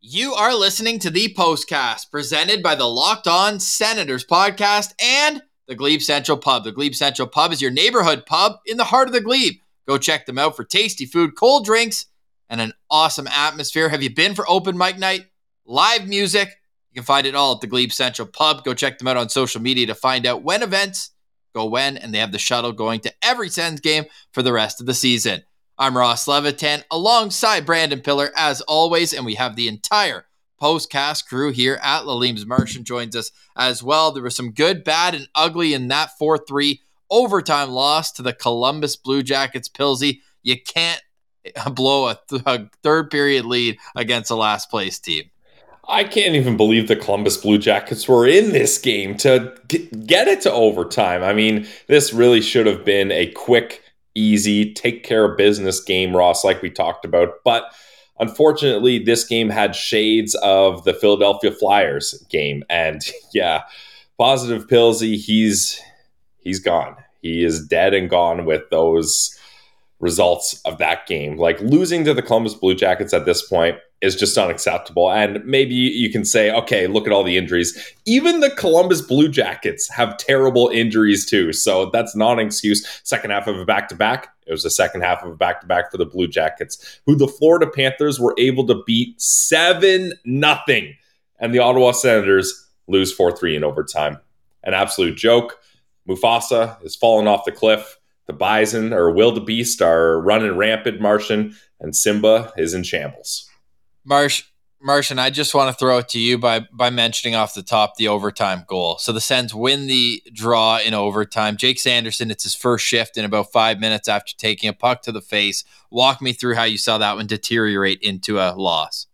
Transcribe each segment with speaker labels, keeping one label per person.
Speaker 1: You are listening to the postcast presented by the Locked On Senators podcast and the Glebe Central Pub. The Glebe Central Pub is your neighborhood pub in the heart of the Glebe. Go check them out for tasty food, cold drinks, and an awesome atmosphere. Have you been for open mic night? Live music? You can find it all at the Glebe Central Pub. Go check them out on social media to find out when events go when, and they have the shuttle going to every Sens game for the rest of the season. I'm Ross Levitan alongside Brandon Piller as always, and we have the entire postcast crew here at Lalim's Martian joins us as well. There was some good, bad, and ugly in that 4 3 overtime loss to the Columbus Blue Jackets. Pilsy, you can't blow a, th- a third period lead against a last place team.
Speaker 2: I can't even believe the Columbus Blue Jackets were in this game to get it to overtime. I mean, this really should have been a quick easy, take care of business game, Ross, like we talked about. But unfortunately, this game had shades of the Philadelphia Flyers game. And yeah, positive Pillsy, he's he's gone. He is dead and gone with those results of that game. Like losing to the Columbus Blue Jackets at this point is just unacceptable. And maybe you can say, okay, look at all the injuries. Even the Columbus Blue Jackets have terrible injuries too. So that's not an excuse. Second half of a back to back. It was the second half of a back to back for the Blue Jackets, who the Florida Panthers were able to beat 7 nothing, And the Ottawa Senators lose 4 3 in overtime. An absolute joke. Mufasa is falling off the cliff. The Bison or Wildebeest are running rampant, Martian, and Simba is in shambles.
Speaker 1: Marsh, Martian, I just want to throw it to you by by mentioning off the top the overtime goal. So the Sens win the draw in overtime. Jake Sanderson, it's his first shift in about five minutes after taking a puck to the face. Walk me through how you saw that one deteriorate into a loss.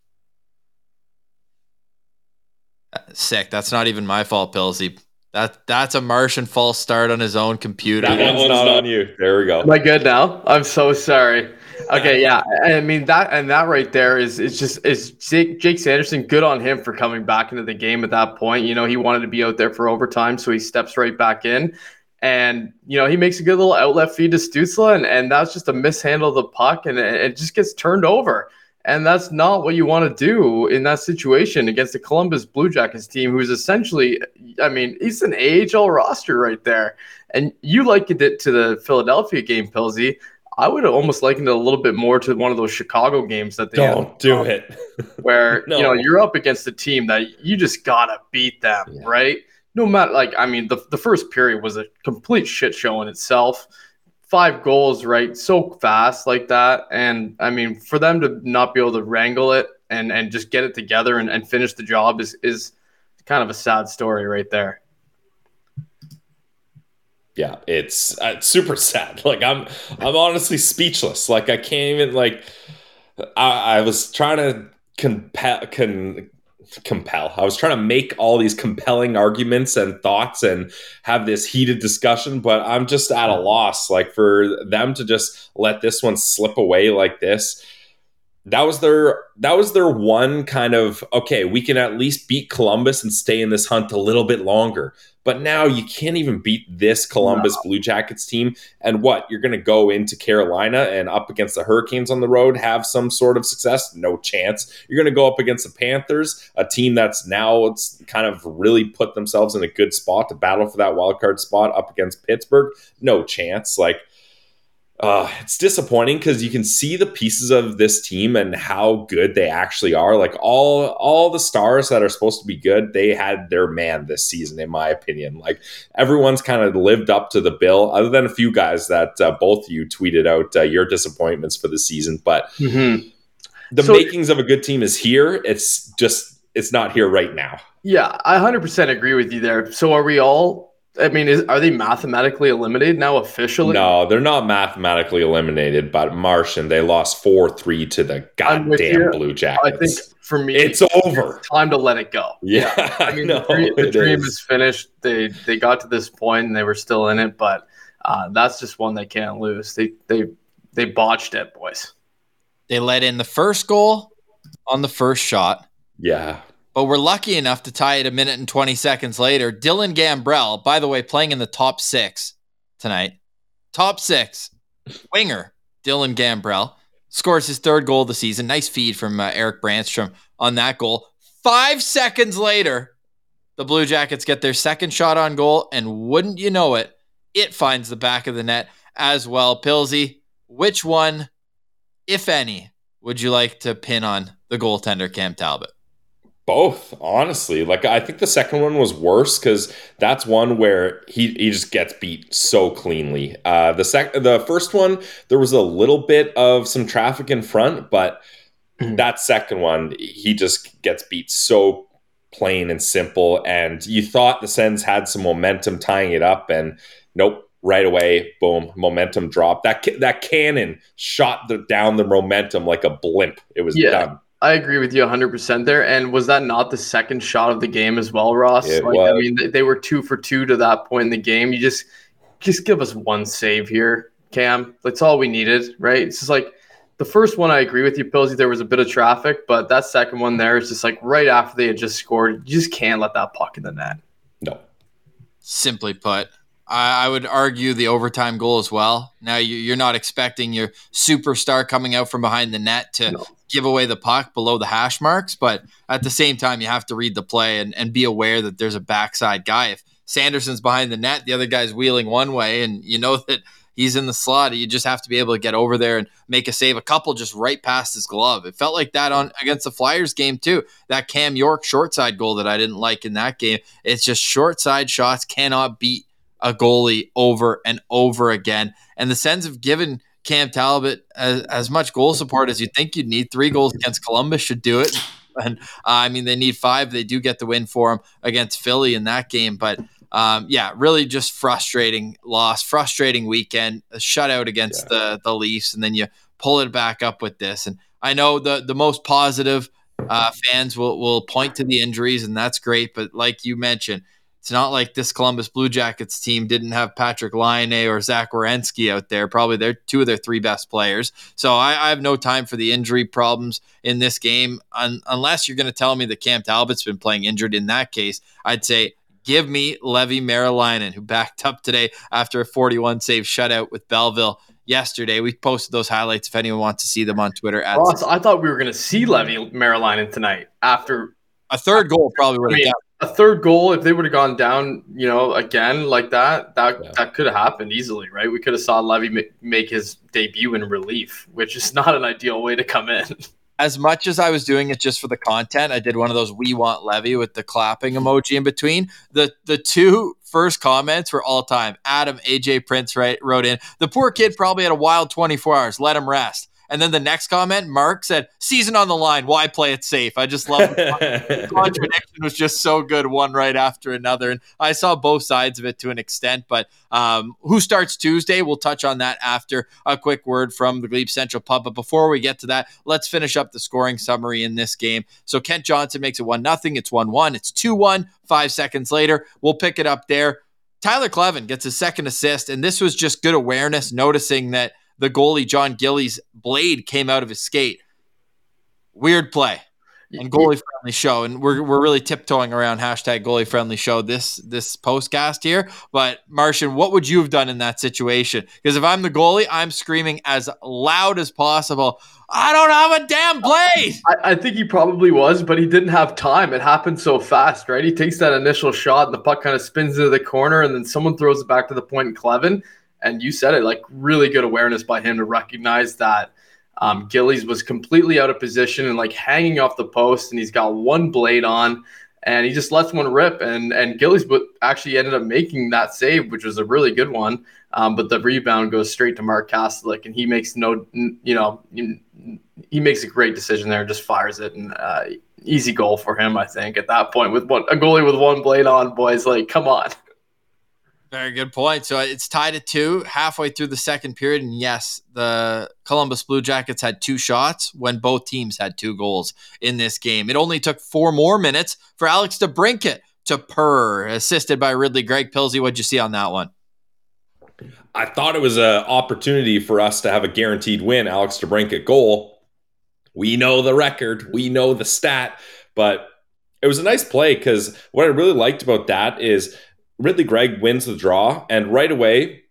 Speaker 1: Uh, sick. That's not even my fault, Pillsy. That that's a Martian false start on his own computer.
Speaker 2: That one's not on you. There we go.
Speaker 3: Am I good now? I'm so sorry. Okay, yeah. I mean that and that right there is is just is Jake, Jake Sanderson. Good on him for coming back into the game at that point. You know, he wanted to be out there for overtime, so he steps right back in. And you know he makes a good little outlet feed to Stützle, and, and that's just a mishandle of the puck, and it, it just gets turned over. And that's not what you want to do in that situation against the Columbus Blue Jackets team, who's essentially, I mean, he's an AHL roster right there. And you likened it to the Philadelphia game, Pilsy. I would have almost likened it a little bit more to one of those Chicago games that they
Speaker 2: don't had, do it,
Speaker 3: where no. you know you're up against a team that you just gotta beat them, yeah. right? No matter like I mean, the the first period was a complete shit show in itself. Five goals, right? So fast like that, and I mean, for them to not be able to wrangle it and and just get it together and, and finish the job is is kind of a sad story right there
Speaker 2: yeah, it's, uh, super sad. Like I'm, I'm honestly speechless. Like I can't even like. I, I was trying to compel, can compel. I was trying to make all these compelling arguments and thoughts and have this heated discussion, but I'm just at a loss. Like for them to just let this one slip away like this that was their that was their one kind of okay we can at least beat columbus and stay in this hunt a little bit longer. But now you can't even beat this columbus blue jackets team. And what? You're going to go into carolina and up against the hurricanes on the road have some sort of success? No chance. You're going to go up against the panthers a team that's now it's kind of really put themselves in a good spot to battle for that wild card spot up against pittsburgh? No chance. Like uh, it's disappointing because you can see the pieces of this team and how good they actually are. Like all all the stars that are supposed to be good, they had their man this season, in my opinion. Like everyone's kind of lived up to the bill, other than a few guys that uh, both you tweeted out uh, your disappointments for the season. But mm-hmm. the so, makings of a good team is here. It's just it's not here right now.
Speaker 3: Yeah, I 100% agree with you there. So are we all I mean, is, are they mathematically eliminated now officially?
Speaker 2: No, they're not mathematically eliminated. But Martian, they lost four three to the goddamn Blue Jackets.
Speaker 3: I think for me,
Speaker 2: it's over.
Speaker 3: It's time to let it go.
Speaker 2: Yeah, yeah. I mean,
Speaker 3: know, the dream, the dream is. is. finished. They they got to this point and they were still in it, but uh, that's just one they can't lose. They they they botched it, boys.
Speaker 1: They let in the first goal on the first shot.
Speaker 2: Yeah,
Speaker 1: but we're lucky enough to tie it a minute and 20 seconds later. Dylan Gambrell, by the way, playing in the top six tonight. Top six. Winger, Dylan Gambrell scores his third goal of the season. Nice feed from uh, Erik Brannstrom on that goal. Five seconds later, the Blue Jackets get their second shot on goal, and wouldn't you know it, it finds the back of the net as well. Pilsy, which one, if any, would you like to pin on the goaltender Cam Talbot?
Speaker 2: Both, honestly. Like I think the second one was worse because that's one where he, he just gets beat so cleanly. Uh, the sec the first one there was a little bit of some traffic in front, but mm-hmm. that second one he just gets beat so plain and simple. And you thought the Sens had some momentum tying it up, and nope, right away, boom, momentum drop. That that cannon shot the, down the momentum like a blimp. It was yeah. done.
Speaker 3: I agree with you 100% there. And was that not the second shot of the game as well, Ross? It like, was. I mean, they were two for two to that point in the game. You just just give us one save here, Cam. That's all we needed, right? It's just like the first one, I agree with you, Pilsy. There was a bit of traffic, but that second one there is just like right after they had just scored. You just can't let that puck in the net.
Speaker 2: No.
Speaker 1: Simply put, I, would argue the overtime goal as well. Now you're not expecting your superstar coming out from behind the net to no. give away the puck below the hash marks, but at the same time, you have to read the play and, and be aware that there's a backside guy. If Sanderson's behind the net, the other guy's wheeling one way, and you know that he's in the slot. You just have to be able to get over there and make a save. A couple just right past his glove. It felt like that on against the Flyers game too. That Cam York short side goal that I didn't like in that game. It's just short side shots cannot beat a goalie over and over again. And the Sens have given Cam Talbot as, as much goal support as you think you'd need. Three goals against Columbus should do it. And uh, I mean, they need five. They do get the win for them against Philly in that game. But um, yeah, really just frustrating loss, frustrating weekend, a shutout against yeah. the the Leafs, and then you pull it back up with this. And I know the the most positive uh, fans will will point to the injuries, and that's great. But like you mentioned, it's not like this Columbus Blue Jackets team didn't have Patrick Laine or Zach Werenski out there. Probably they're two of their three best players. So I, I have no time for the injury problems in this game, un, unless you're going to tell me that Cam Talbot's been playing injured. In that case, I'd say Give me Leevi Meriläinen, who backed up today after a 41 save shutout with Belleville yesterday. We posted those highlights if anyone wants to see them on Twitter.
Speaker 3: Ross, I thought we were going to see Leevi Meriläinen tonight after
Speaker 1: a third goal. Probably would have
Speaker 3: a third goal. If they would have gone down, you know, again like that, that yeah. that could have happened easily, right? We could have saw Leevi make his debut in relief, which is not an ideal way to come in.
Speaker 1: as much as I was doing it just for the content, I did one of those "We Want Leevi" with the clapping emoji in between. the The two first comments were all time. Adam AJ Prince right, wrote in, "The poor kid probably had a wild 24 hours. Let him rest." And then the next comment, Mark said, "Season on the line. Why play it safe?" I just love the contradiction was just so good, one right after another. And I saw both sides of it to an extent. But um, who starts Tuesday? We'll touch on that after a quick word from the Glebe Central Pub. But before we get to that, let's finish up the scoring summary in this game. So Kent Johnson makes it one nothing. It's one one. It's two one. Five seconds later, we'll pick it up there. Tyler Kleven gets his second assist, and this was just good awareness, noticing that the goalie Jon Gillies' blade came out of his skate. Weird play and goalie friendly show, and we're, we're really tiptoeing around hashtag goalie friendly show this this postcast here. But Martian, what would you have done in that situation? Because if I'm the goalie, I'm screaming as loud as possible. I don't have a damn blade.
Speaker 3: I, I, think he probably was, but he didn't have time. It happened so fast, right? He takes that initial shot, and the puck kind of spins into the corner, and then someone throws it back to the point in Kleven and you said it like really good awareness by him to recognize that um, Gillies was completely out of position and like hanging off the post, and he's got one blade on, and he just lets one rip, and and Gillies actually ended up making that save, which was a really good one. Um, but the rebound goes straight to Mark Kastelic, and he makes no, you know, he makes a great decision there, just fires it, and uh, easy goal for him, I think. At that point, with one a goalie with one blade on, boys, like come on.
Speaker 1: Very good point. So it's tied at two halfway through the second period. And yes, the Columbus Blue Jackets had two shots when both teams had two goals in this game. It only took four more minutes for Alex DeBrincat to purr, assisted by Ridley Greig Pilsey. What'd you see on that one?
Speaker 2: I thought it was an opportunity for us to have a guaranteed win. Alex DeBrincat goal. We know the record, we know the stat, but it was a nice play because what I really liked about that is Ridley Greig wins the draw, and right away,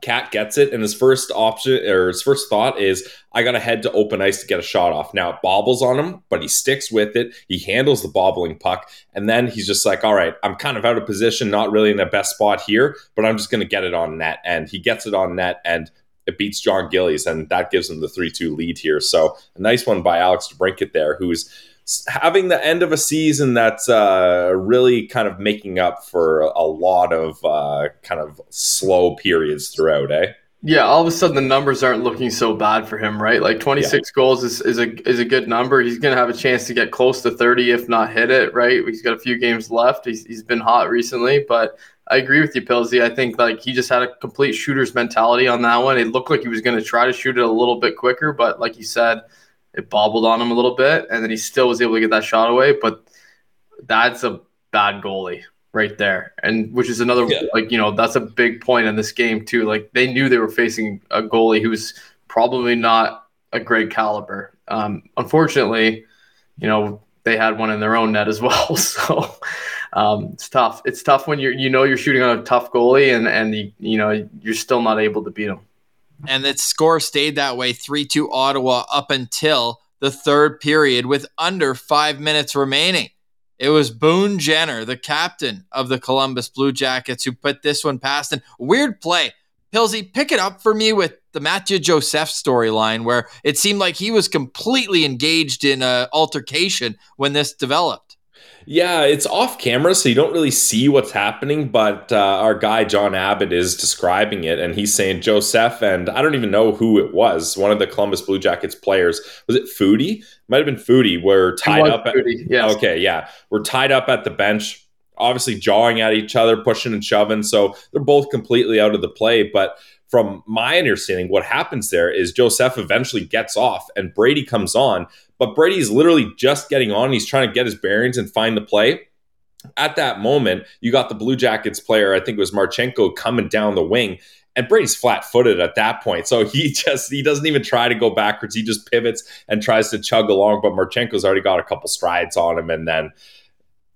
Speaker 2: Cat gets it, and his first option or his first thought is, I got to head to open ice to get a shot off. Now it bobbles on him, but he sticks with it. He handles the bobbling puck, and then he's just like, All right, I'm kind of out of position, not really in the best spot here, but I'm just going to get it on net. And he gets it on net, and it beats Jon Gillies, and that gives him the 3 2 lead here. So a nice one by Alex DeBrincat there, who's having the end of a season that's uh, really kind of making up for a lot of uh, kind of slow periods throughout, eh?
Speaker 3: Yeah, all of a sudden the numbers aren't looking so bad for him, right? Like 26 yeah. goals is, is a is a good number. He's going to have a chance to get close to 30 if not hit it, right? He's got a few games left. He's, he's been hot recently, but I agree with you, Pilsy. I think like he just had a complete shooter's mentality on that one. It looked like he was going to try to shoot it a little bit quicker, but like you said, it bobbled on him a little bit, and then he still was able to get that shot away. But that's a bad goalie right there, and which is another yeah. like you know that's a big point in this game too. Like they knew they were facing a goalie who's probably not a great caliber. Um, unfortunately, you know they had one in their own net as well, so. Um, it's tough. It's tough when you're you know you're shooting on a tough goalie and and you, you know you're still not able to beat him
Speaker 1: and the score stayed that way 3 2 Ottawa up until the third period with under five minutes remaining. It was Boone Jenner, the captain of the Columbus Blue Jackets, who put this one past. And weird play. Pilsy, pick it up for me with the Mathieu Joseph storyline, where it seemed like he was completely engaged in an altercation when this developed.
Speaker 2: Yeah, it's off camera, so you don't really see what's happening. But uh, our guy John Abbott is describing it, and he's saying Joseph, and I don't even know who it was. One of the Columbus Blue Jackets players was it Foudy? Might have been Foudy. We're tied up. At,
Speaker 3: yes.
Speaker 2: Okay, yeah, we're tied up at the bench, obviously jawing at each other, pushing and shoving. So they're both completely out of the play, but from my understanding, what happens there is Joseph eventually gets off and Brady comes on, but Brady's literally just getting on. He's trying to get his bearings and find the play. At that moment, you got the Blue Jackets player, I think it was Marchenko, coming down the wing. And Brady's flat footed at that point. So he just, he doesn't even try to go backwards. He just pivots and tries to chug along. But Marchenko's already got a couple strides on him. And then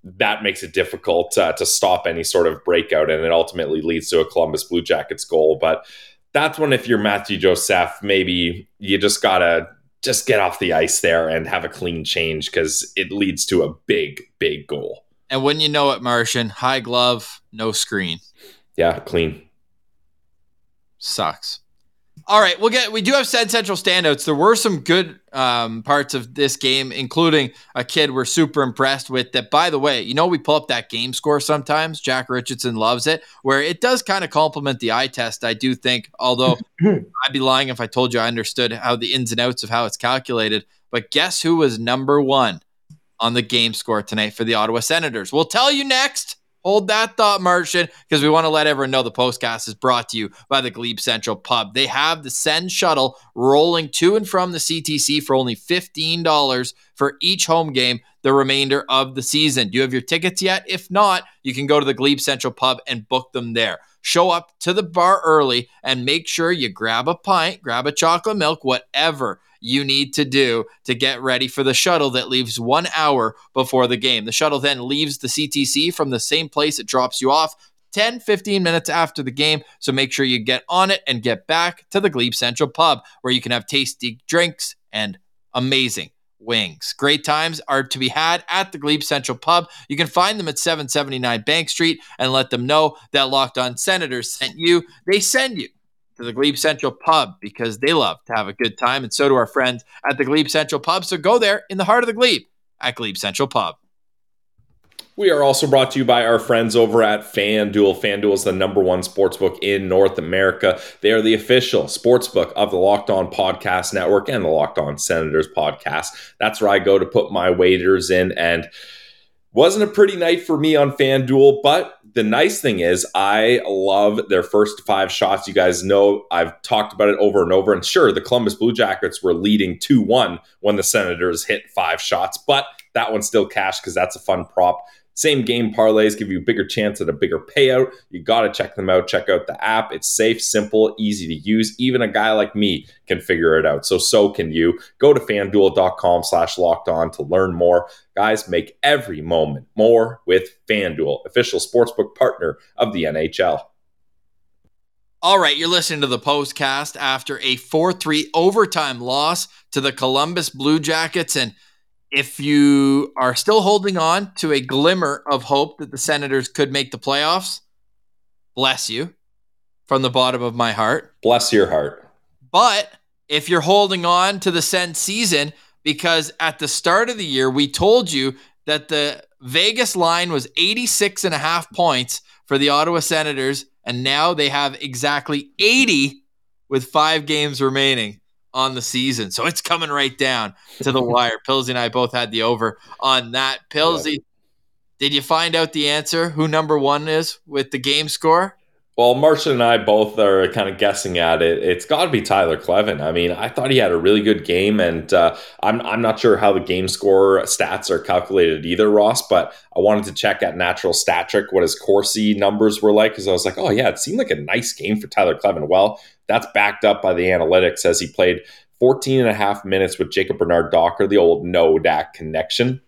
Speaker 2: that makes it difficult uh, to stop any sort of breakout, and it ultimately leads to a Columbus Blue Jackets goal. But that's when, if you're Mathieu Joseph, maybe you just gotta just get off the ice there and have a clean change because it leads to a big, big goal.
Speaker 1: And when you know it, Martian, high glove, no screen.
Speaker 2: Yeah, clean.
Speaker 1: Sucks. All right, we'll get. We do have said central standouts. There were some good um, parts of this game, including a kid we're super impressed with. That, by the way, you know, we pull up that game score sometimes. Jack Richardson loves it, where it does kind of complement the eye test. I do think, although I'd be lying if I told you I understood how the ins and outs of how it's calculated. But guess who was number one on the game score tonight for the Ottawa Senators? We'll tell you next. Hold that thought, Martian, because we want to let everyone know the postcast is brought to you by the Glebe Central Pub. They have the Sens shuttle rolling to and from the CTC for only $15 for each home game the remainder of the season. Do you have your tickets yet? If not, you can go to the Glebe Central Pub and book them there. Show up to the bar early and make sure you grab a pint, grab a chocolate milk, whatever you need to do to get ready for the shuttle that leaves one hour before the game. The shuttle then leaves the CTC from the same place it drops you off 10, 15 minutes after the game. So make sure you get on it and get back to the Glebe Central Pub where you can have tasty drinks and amazing wings. Great times are to be had at the Glebe Central Pub. You can find them at 779 Bank Street and let them know that Locked On Senators sent you. They send you to the Glebe Central Pub because they love to have a good time, and so do our friends at the Glebe Central Pub. So go there in the heart of the Glebe at Glebe Central Pub.
Speaker 2: We are also brought to you by our friends over at FanDuel. FanDuel is the number one sportsbook in North America. They are the official sportsbook of the Locked On Podcast Network and the Locked On Senators podcast. That's where I go to put my wagers in. And wasn't a pretty night for me on FanDuel, but the nice thing is I love their first five shots. You guys know I've talked about it over and over. And sure, the Columbus Blue Jackets were leading 2 1 when the Senators hit five shots, but that one's still cash because that's a fun prop. Same game parlays give you a bigger chance at a bigger payout. You got to check them out. Check out the app. It's safe, simple, easy to use. Even a guy like me can figure it out. So, so can you. Go to fanduel.com slash locked on to learn more. Guys, make every moment more with FanDuel, official sportsbook partner of the NHL.
Speaker 1: All right, you're listening to the postcast after a 4 3 overtime loss to the Columbus Blue Jackets. And if you are still holding on to a glimmer of hope that the Senators could make the playoffs, bless you from the bottom of my heart.
Speaker 2: Bless your heart.
Speaker 1: But if you're holding on to the Sens season, because at the start of the year, we told you that the Vegas line was 86 and a half points for the Ottawa Senators and now they have exactly 80 with five games remaining on the season. So it's coming right down to the wire. Pillsy and I both had the over on that. Pillsy, yeah. did you find out the answer? Who number one is with the game score?
Speaker 2: Well, Martian and I both are kind of guessing at it. It's got to be Tyler Kleven. I mean, I thought he had a really good game, and uh, I'm I'm not sure how the game score stats are calculated either, Ross. But I wanted to check at Natural Stat Trick what his Corsi numbers were like because I was like, oh yeah, it seemed like a nice game for Tyler Kleven. Well, that's backed up by the analytics as he played 14 and a half minutes with Jacob Bernard Docker, the old no DAC connection.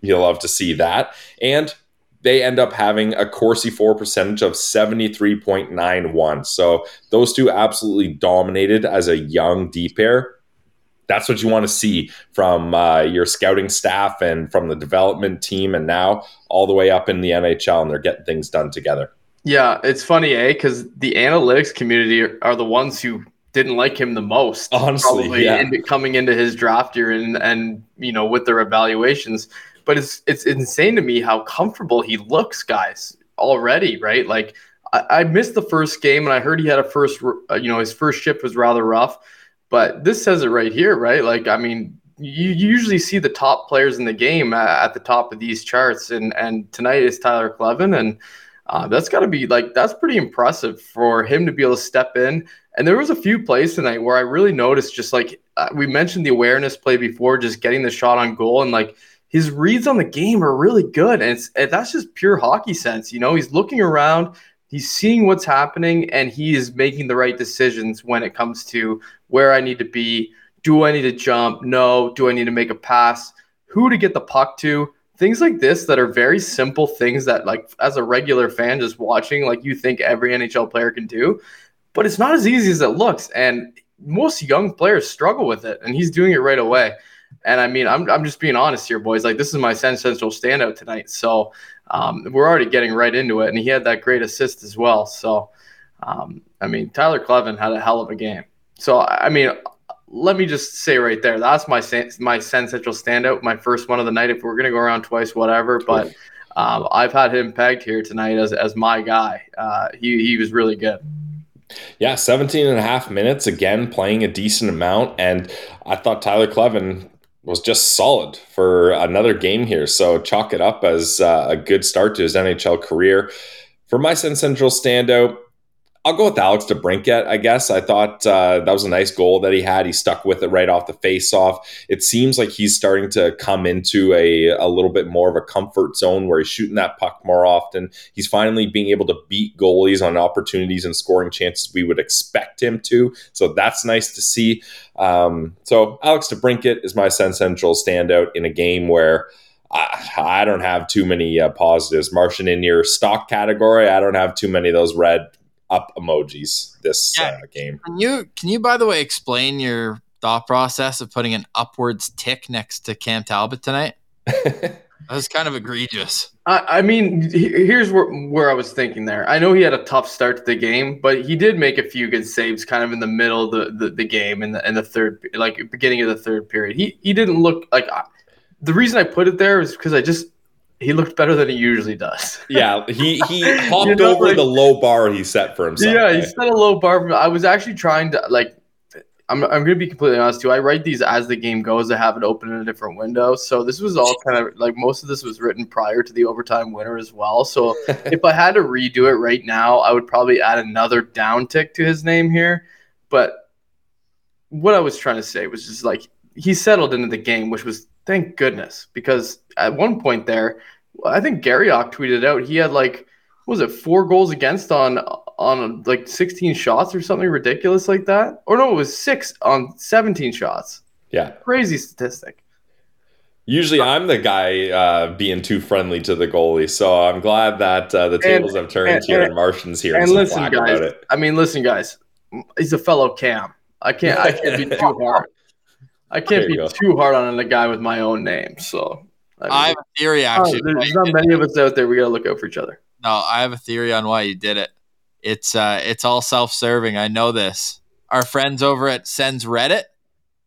Speaker 2: You'll love to see that. And they end up having a Corsi for percentage of 73.91. So those two absolutely dominated as a young D pair. That's what you want to see from uh, your scouting staff and from the development team, and now all the way up in the NHL, and they're getting things done together.
Speaker 3: Yeah, it's funny, eh? Because the analytics community are the ones who didn't like him the most.
Speaker 2: Honestly, probably yeah.
Speaker 3: coming into his draft year and and you know with their evaluations but it's it's insane to me how comfortable he looks, guys, already. Right, like I, I missed the first game, and I heard he had a first, uh, you know, his first shift was rather rough, but this says it right here, right? Like, I mean, you usually see the top players in the game at the top of these charts, and and tonight is Tyler Kleven, and uh, that's got to be like that's pretty impressive for him to be able to step in. And there was a few plays tonight where I really noticed, just like uh, we mentioned the awareness play before, just getting the shot on goal, and like his reads on the game are really good. And, and that's just pure hockey sense. You know, he's looking around, he's seeing what's happening, and he is making the right decisions when it comes to where I need to be. Do I need to jump? No. Do I need to make a pass? Who to get the puck to? Things like this that are very simple things that, like, as a regular fan just watching, like, you think every NHL player can do. But it's not as easy as it looks. And most young players struggle with it, and he's doing it right away. And I mean, I'm, I'm just being honest here, boys. Like, this is my Sens Central standout tonight. So um, we're already getting right into it. And he had that great assist as well. So, um, I mean, Tyler Kleven had a hell of a game. So, I mean, let me just say right there, that's my my Sens Central standout, my first one of the night. If we're gonna go around twice, whatever. But um, I've had him pegged here tonight as, as my guy. Uh, he he was really good.
Speaker 2: Yeah, 17 and a half minutes again, playing a decent amount. And I thought Tyler Kleven was just solid for another game here. So chalk it up as uh, a good start to his NHL career. For my Sens Central standout, I'll go with Alex DeBrincat, I guess. I thought uh, that was a nice goal that he had. He stuck with it right off the face-off. It seems like he's starting to come into a, a little bit more of a comfort zone where he's shooting that puck more often. He's finally being able to beat goalies on opportunities and scoring chances we would expect him to. So that's nice to see. Um, so Alex DeBrincat is my Sens Central standout in a game where – I, I don't have too many uh, positives. Martian, in your stock category, I don't have too many of those red up emojis this yeah. uh, game.
Speaker 1: Can you can you by the way explain your thought process of putting an upwards tick next to Cam Talbot tonight? that was kind of egregious.
Speaker 3: I, I mean, here's where, where I was thinking there. I know he had a tough start to the game, but he did make a few good saves kind of in the middle of the, the, the game and the, in the third, like beginning of the third period. He, he didn't look like the reason I put it there is because I just he looked better than he usually does.
Speaker 2: yeah, he he hopped you know, over like, the low bar he set for himself.
Speaker 3: Yeah, he set a low bar. I was actually trying to like. I'm, I'm going to be completely honest too. I write these as the game goes. I have it open in a different window. So this was all kind of like most of this was written prior to the overtime winner as well. So if I had to redo it right now, I would probably add another down tick to his name here. But what I was trying to say was just like he settled into the game, which was thank goodness because at one point there, I think Garrioch tweeted out he had like was it four goals against on on like 16 shots or something ridiculous like that, or no, it was six on 17 shots.
Speaker 2: Yeah,
Speaker 3: crazy statistic.
Speaker 2: Usually, I'm the guy uh, being too friendly to the goalie, so I'm glad that uh, the tables have turned
Speaker 3: and-
Speaker 2: here
Speaker 3: and-
Speaker 2: and Martian's here.
Speaker 3: and
Speaker 2: some
Speaker 3: listen, guys.
Speaker 2: about it.
Speaker 3: I mean, listen, guys. He's a fellow Cam. I can't. I can't be too hard. I can't be
Speaker 2: go.
Speaker 3: too hard on a guy with my own name. So I mean,
Speaker 1: I have a theory,
Speaker 3: oh,
Speaker 1: actually.
Speaker 3: there's not many of us out there. We gotta look out for each other.
Speaker 1: No, I have a theory on why you did it. It's uh, it's all self-serving. I know this. Our friends over at Sens Reddit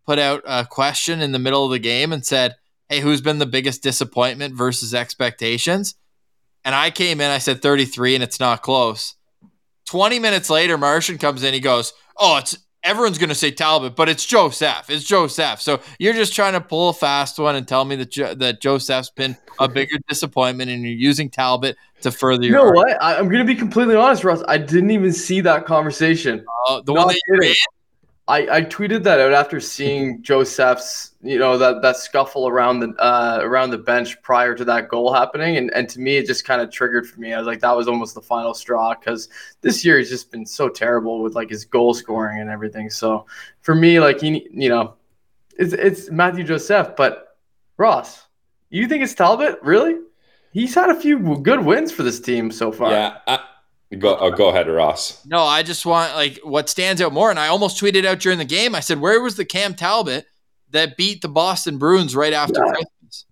Speaker 1: put out a question in the middle of the game and said, "Hey, who's been the biggest disappointment versus expectations?" And I came in, I said 33, and it's not close. 20 minutes later, Martian comes in. He goes, "Oh, it's everyone's going to say Talbot, but it's Joseph. It's Joseph." So you're just trying to pull a fast one and tell me that jo- that Joseph's been a bigger disappointment, and you're using Talbot to further
Speaker 3: You know
Speaker 1: argument.
Speaker 3: what? I, I'm gonna be completely honest, Russ. I didn't even see that conversation.
Speaker 1: Uh, the
Speaker 3: Not
Speaker 1: one that you're in?
Speaker 3: I, I tweeted that out after seeing Joseph's, you know, that, that scuffle around the uh, around the bench prior to that goal happening, and, and to me it just kind of triggered for me. I was like, that was almost the final straw because this year he's just been so terrible with like his goal scoring and everything. So for me, like he, you know, it's it's Mathieu Joseph, but Ross, you think it's Talbot? Really? He's had a few good wins for this team so far.
Speaker 2: Yeah, I, go oh, go ahead, Ross.
Speaker 1: No, I just want like what stands out more. And I almost tweeted out during the game. I said, "Where was the Cam Talbot that beat the Boston Bruins right after
Speaker 3: Yeah.
Speaker 1: Christmas?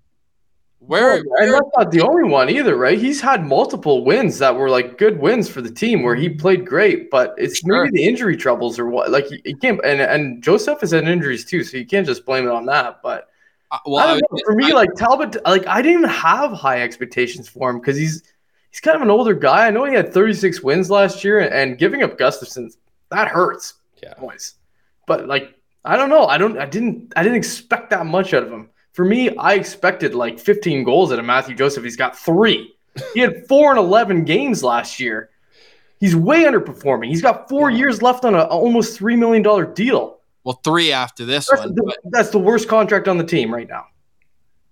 Speaker 1: Where,
Speaker 3: and
Speaker 1: where
Speaker 3: that's not the only one either, right? He's had multiple wins that were like good wins for the team where he played great, but it's
Speaker 1: Sure.
Speaker 3: maybe the injury troubles or what. Like he, he can't, and and Joseph has had injuries too, so you can't just blame it on that. But
Speaker 1: uh, well,
Speaker 3: I
Speaker 1: I
Speaker 3: don't
Speaker 1: was-
Speaker 3: know. For me,
Speaker 1: I-
Speaker 3: like Talbot, like I didn't even have high expectations for him because he's he's kind of an older guy. I know he had 36 wins last year, and giving up Gustavsson that hurts,
Speaker 2: Yeah.
Speaker 3: boys. But like I don't know, I don't, I didn't, I didn't expect that much out of him. For me, I expected like 15 goals out of Mathieu Joseph. He's got three. He had four and 11 games last year. He's way underperforming. He's got four years left on a, a almost three million dollar deal.
Speaker 1: well, three after this
Speaker 3: That's
Speaker 1: one.
Speaker 3: the,
Speaker 1: But
Speaker 3: that's the worst contract on the team right now.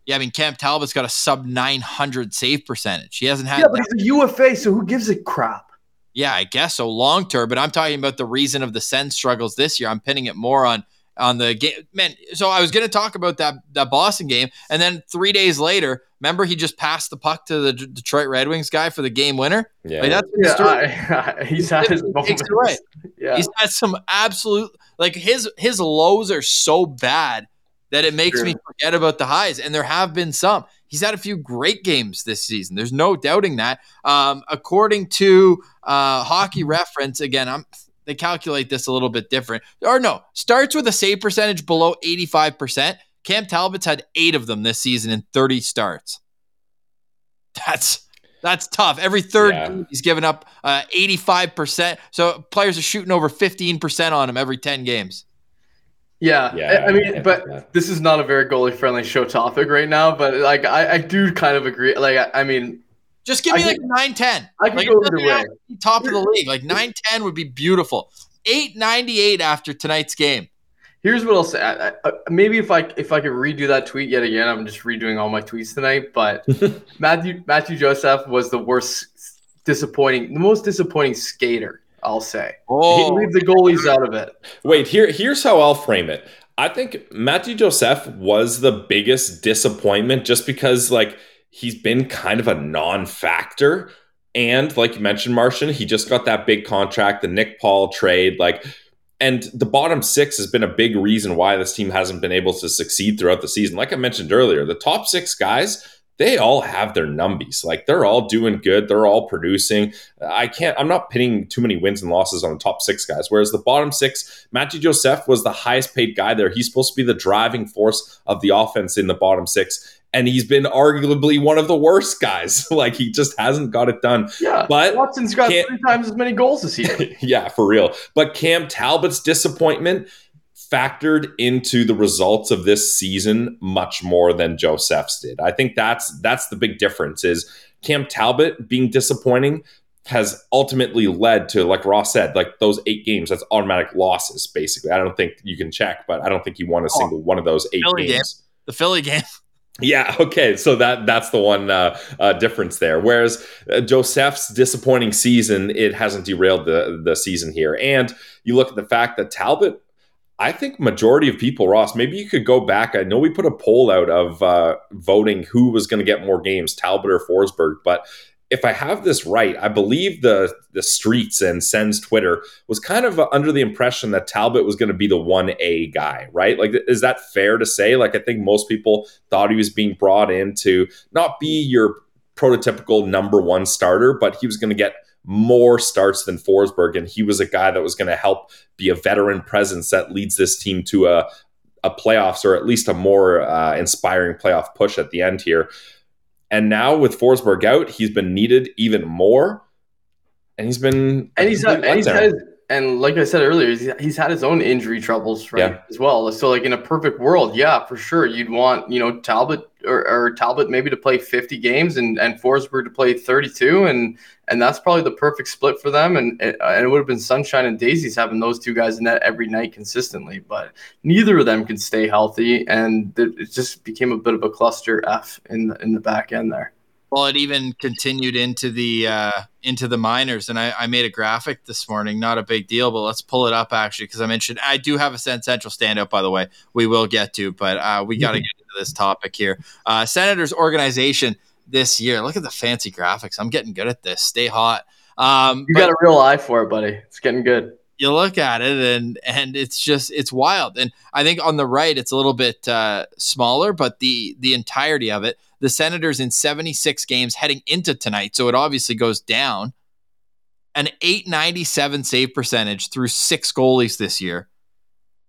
Speaker 1: Yeah, I mean, Cam Talbot's got a sub 900 save percentage. He hasn't had
Speaker 3: Yeah, but
Speaker 1: that.
Speaker 3: he's a UFA, so who gives a crap?
Speaker 1: Yeah, I guess so long term, but I'm talking about the reason of the Sens struggles this year. I'm pinning it more on on the game. Man, so I was going to talk about that that Boston game, and then three days later, remember he just passed the puck to the D- Detroit Red Wings guy for the game winner.
Speaker 2: Yeah,
Speaker 1: Like that's the
Speaker 3: Yeah,
Speaker 1: story.
Speaker 3: I, he's had his
Speaker 1: It
Speaker 3: moments.
Speaker 1: takes it away.
Speaker 3: Yeah,
Speaker 1: He's had some absolute like his his lows are so bad that it makes
Speaker 3: Sure.
Speaker 1: me forget about the highs, and there have been some. He's had a few great games this season. There's no doubting that. Um, according to uh, Hockey Reference, again, I'm they calculate this a little bit different. Or no, starts with a save percentage below 85%. Cam Talbot's had eight of them this season in 30 starts. That's that's tough. Every third
Speaker 2: Yeah.
Speaker 1: he's given up uh, 85%. So players are shooting over 15% on him every 10 games.
Speaker 3: Yeah.
Speaker 2: Yeah,
Speaker 3: I I mean,
Speaker 2: yeah,
Speaker 3: but
Speaker 2: yeah.
Speaker 3: this is not a very goalie friendly show topic right now. But like, I, I do kind of agree. Like, I, I mean,
Speaker 1: Just give me
Speaker 3: I
Speaker 1: like
Speaker 3: could-
Speaker 1: a 9 10.
Speaker 3: I could
Speaker 1: like,
Speaker 3: go either way.
Speaker 1: have to be top of the league. Like 9 10 would be beautiful. 898 after tonight's game.
Speaker 3: Here's what I'll say. I, I, uh, maybe if I if I could redo that tweet yet again, I'm just redoing all my tweets tonight. But Mathieu Mathieu Joseph was the worst, disappointing, the most disappointing skater. I'll say.
Speaker 1: Oh,
Speaker 3: Leave the goalies out of it.
Speaker 2: Wait, here here's how I'll frame it. I think Mathieu Joseph was the biggest disappointment just because like he's been kind of a non-factor. And like you mentioned, Martian, he just got that big contract, the Nick Paul trade, like and the bottom six has been a big reason why this team hasn't been able to succeed throughout the season. Like I mentioned earlier, the top six guys, they all have their numbies. Like they're all doing good. They're all producing. I can't, I'm not pinning too many wins and losses on the top six guys. Whereas the bottom six, Mathieu Joseph was the highest paid guy there. He's supposed to be the driving force of the offense in the bottom six. And he's been arguably one of the worst guys. like he just hasn't got it done.
Speaker 3: Yeah,
Speaker 2: But
Speaker 3: Watson's got
Speaker 2: can't-
Speaker 3: three times as many goals this year.
Speaker 2: yeah, for real. But Cam Talbot's disappointment factored into the results of this season much more than Joseph's did. I think that's that's the big difference is Cam Talbot being disappointing has ultimately led to like Ross said like those 8 games that's automatic losses basically. I don't think you can check, but I don't think he won a single one of those 8
Speaker 1: Philly game.
Speaker 2: games.
Speaker 1: the Philly game.
Speaker 2: Yeah. Okay. So that that's the one uh, uh, difference there. Whereas uh, Joseph's disappointing season, it hasn't derailed the the season here. And you look at the fact that Talbot, I think majority of people, Ross, maybe you could go back. I know we put a poll out of uh, voting who was going to get more games, Talbot or Forsberg, but if I have this right, I believe the the streets and Sens Twitter was kind of under the impression that Talbot was going to be the one A guy, right? Like, is that fair to say? Like, I think most people thought he was being brought in to not be your prototypical number one starter, but he was going to get more starts than Forsberg, and he was a guy that was going to help be a veteran presence that leads this team to a a playoffs or at least a more uh, inspiring playoff push at the end here. And now with Forsberg out, he's been needed even more, and he's been
Speaker 3: and he's, and he's had and like I said earlier, he's, he's had his own injury troubles, right, yeah. as well. So, like in a perfect world, yeah, for sure, you'd want you know Talbot or, or, Talbot maybe to play 50 games and and Forsberg to play 32, and and that's probably the perfect split for them. And and it would have been sunshine and daisies having those two guys in net every night consistently. But neither of them can stay healthy, and it just became a bit of a cluster F in the, in the back end there.
Speaker 1: Well, it even continued into the uh, into the minors, and I, I, made a graphic this morning. Not a big deal, but let's pull it up actually because I mentioned I do have a Sen Central standout. By the way, we will get to, but uh, we got to get into this topic here. Uh, Senators organization this year. Look at the fancy graphics. I'm getting good at this. Stay hot. Um,
Speaker 3: you got a real eye for it, buddy. It's getting good
Speaker 1: you look at it and and it's just it's wild and i think on the right it's a little bit uh, smaller but the the entirety of it the senators in 76 games heading into tonight so it obviously goes down. An 897 save percentage through six goalies this year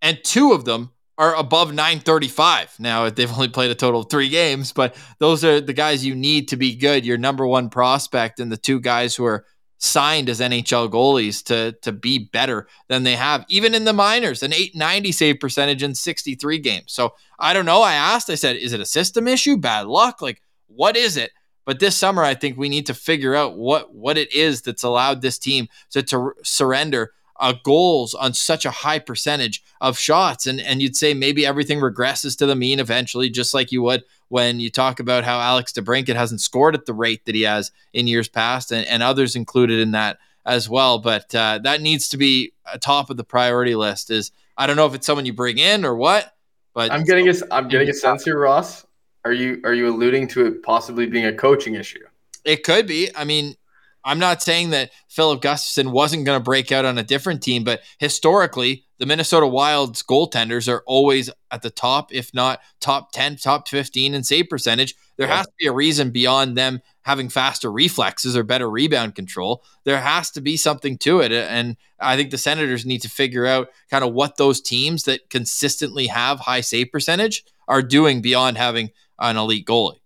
Speaker 1: and two of them are above 935 now they've only played a total of three games but those are the guys you need to be good your number one prospect and the two guys who are signed as NHL goalies to to be better than they have, even in the minors, an 890 save percentage in 63 games. So I don't know. I asked, I said, is it a system issue? Bad luck? Like, what is it? But this summer, I think we need to figure out what what it is that's allowed this team to, to surrender uh, goals on such a high percentage of shots. And, and you'd say maybe everything regresses to the mean eventually, just like you would when you talk about how Alex DeBrincat hasn't scored at the rate that he has in years past, and, and others included in that as well. But uh, that needs to be a top of the priority list. Is I don't know if it's someone you bring in or what, but
Speaker 3: I'm getting a, I'm getting a sense here, Ross. Are you are you alluding to it possibly being a coaching issue?
Speaker 1: It could be. I mean, I'm not saying that Filip Gustavsson wasn't going to break out on a different team, but historically, the Minnesota Wild's goaltenders are always at the top, if not top 10, top 15 in save percentage. There yeah. has to be a reason beyond them having faster reflexes or better rebound control. There has to be something to it. And I think the Senators need to figure out kind of what those teams that consistently have high save percentage are doing beyond having an elite goalie.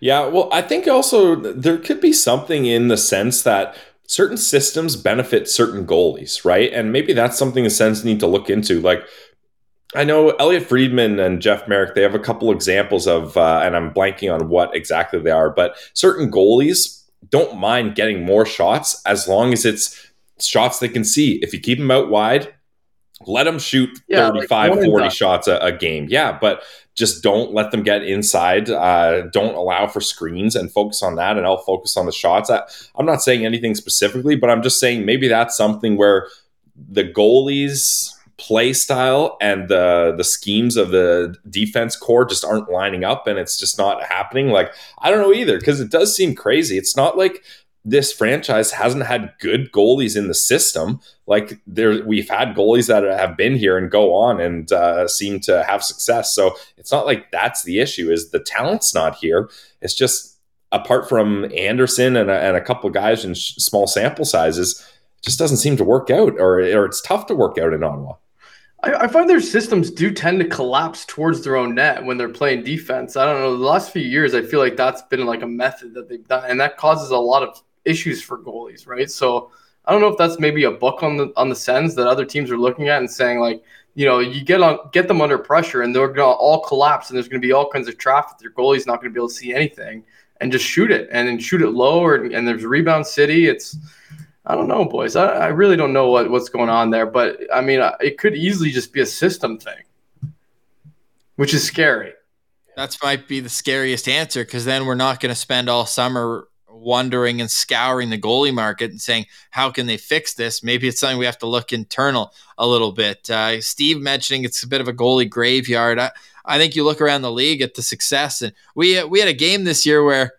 Speaker 2: Yeah, well, I think also there could be something in the sense that certain systems benefit certain goalies, right? And maybe that's something the Sens need to look into. Like, I know Elliot Friedman and Jeff Marek, they have a couple examples of, uh, and I'm blanking on what exactly they are, but certain goalies don't mind getting more shots as long as it's shots they can see. If you keep them out wide, let them shoot yeah, 35, like 40 shots a, a, game. Yeah, but just don't let them get inside. Uh, don't allow for screens and focus on that. And I'll focus on the shots. I, I'm not saying anything specifically, but I'm just saying maybe that's something where the goalies play style and the the schemes of the defense core just aren't lining up and it's just not happening like i don't know either because it does seem crazy it's not like this franchise hasn't had good goalies in the system. Like there, we've had goalies that have been here and go on and uh, seem to have success. So it's not like that's the issue. Is the talent's not here? It's just apart from Anderson and a, and a couple guys in sh- small sample sizes, just doesn't seem to work out, or or it's tough to work out in Ottawa.
Speaker 3: I, I find their systems do tend to collapse towards their own net when they're playing defense. I don't know. The last few years, I feel like that's been like a method that they've done, and that causes a lot of issues for goalies, right? So I don't know if that's maybe a book on the on the Sens that other teams are looking at and saying like, you know, you get on get them under pressure and they're gonna all collapse and there's gonna be all kinds of traffic. Their goalie's not gonna be able to see anything and just shoot it and then shoot it low or, and there's rebound city. It's I don't know, boys. I, I really don't know what, what's going on there, but I mean, it could easily just be a system thing, which is scary.
Speaker 1: That's might be the scariest answer because then we're not going to spend all summer wondering and scouring the goalie market and saying, how can they fix this? Maybe it's something we have to look internal a little bit. Uh, Steve mentioning it's a bit of a goalie graveyard. I, I think you look around the league at the success, and we we had a game this year where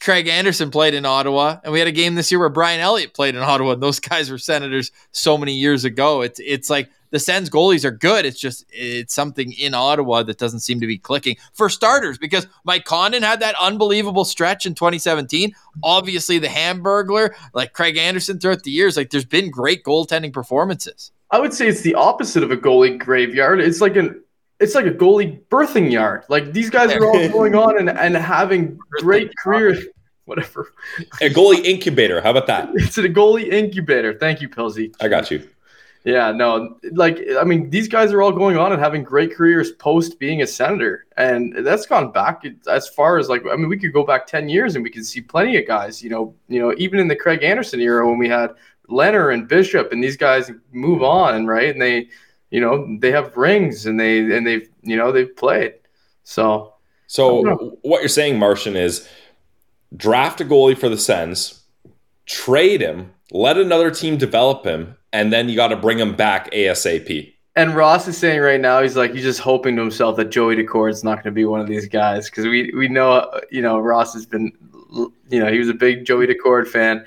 Speaker 1: Craig Anderson played in Ottawa, and we had a game this year where Brian Elliott played in Ottawa. And those guys were Senators so many years ago. It's it's like the Sens goalies are good. It's just it's something in Ottawa that doesn't seem to be clicking for starters because Mike Condon had that unbelievable stretch in 2017. Obviously, the Hamburglar, like Craig Anderson throughout the years, like there's been great goaltending performances.
Speaker 3: I would say it's the opposite of a goalie graveyard. It's like an it's like a goalie birthing yard. Like these guys are all going on and, and having great careers. Whatever.
Speaker 2: A goalie incubator. How about that?
Speaker 3: It's a goalie incubator. Thank you, Pilsy.
Speaker 2: I got you.
Speaker 3: Yeah, no, like I mean, these guys are all going on and having great careers post being a senator, and that's gone back as far as like I mean, we could go back ten years and we can see plenty of guys. You know, you know, even in the Craig Anderson era when we had Leonard and Bishop, and these guys move on, right? And they, you know, they have rings and they and they've you know they've played. So,
Speaker 2: so what you're saying, Martian, is draft a goalie for the Sens, trade him, let another team develop him, and then you got to bring him back ASAP.
Speaker 3: And Ross is saying right now, he's like, he's just hoping to himself that Joey Daccord is not going to be one of these guys because we we know, you know, Ross has been, you know, he was a big Joey Daccord fan,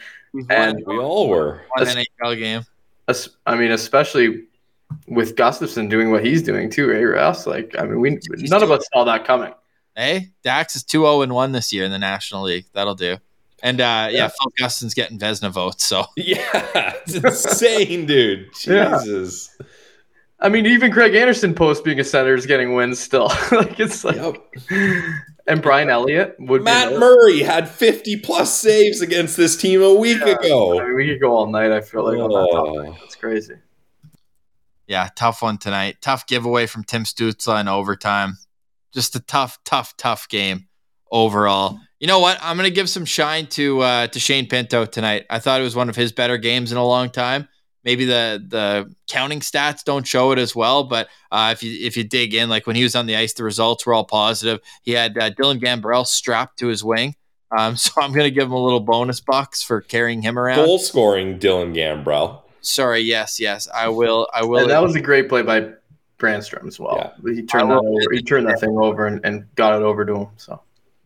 Speaker 3: and
Speaker 2: we all were.
Speaker 1: One NHL game.
Speaker 3: I mean, especially with Gustavsson doing what he's doing too, right, Ross? Like, I mean, we he's none of us saw that coming.
Speaker 1: Hey, Dax is 2 0 1 this year in the National League. That'll do. And uh, yeah, yeah, Phil Guston's getting Vezina votes. So
Speaker 2: yeah, it's insane, dude. Jesus.
Speaker 3: Yeah. I mean, even Craig Anderson post being a senator is getting wins still. like it's like, yep. and Brian Elliott would.
Speaker 2: Matt Murray had fifty plus saves against this team a week yeah. ago.
Speaker 3: I mean, we could go all night. I feel like oh. on that topic. That's crazy.
Speaker 1: Yeah, tough one tonight. Tough giveaway from Tim Stützle in overtime. Just a tough, tough, tough game overall. You know what? I'm going to give some shine to uh, to Shane Pinto tonight. I thought it was one of his better games in a long time. Maybe the the counting stats don't show it as well, but uh, if you if you dig in, like when he was on the ice, the results were all positive. He had uh, Dylan Gambrell strapped to his wing, um, so I'm going to give him a little bonus bucks for carrying him around.
Speaker 2: Goal scoring Dylan Gambrell.
Speaker 1: Sorry, yes, yes, I will. I will.
Speaker 3: And that was a great play by Brännström as well. Yeah. He turned that over, he turned that thing over and, and got it over to him. So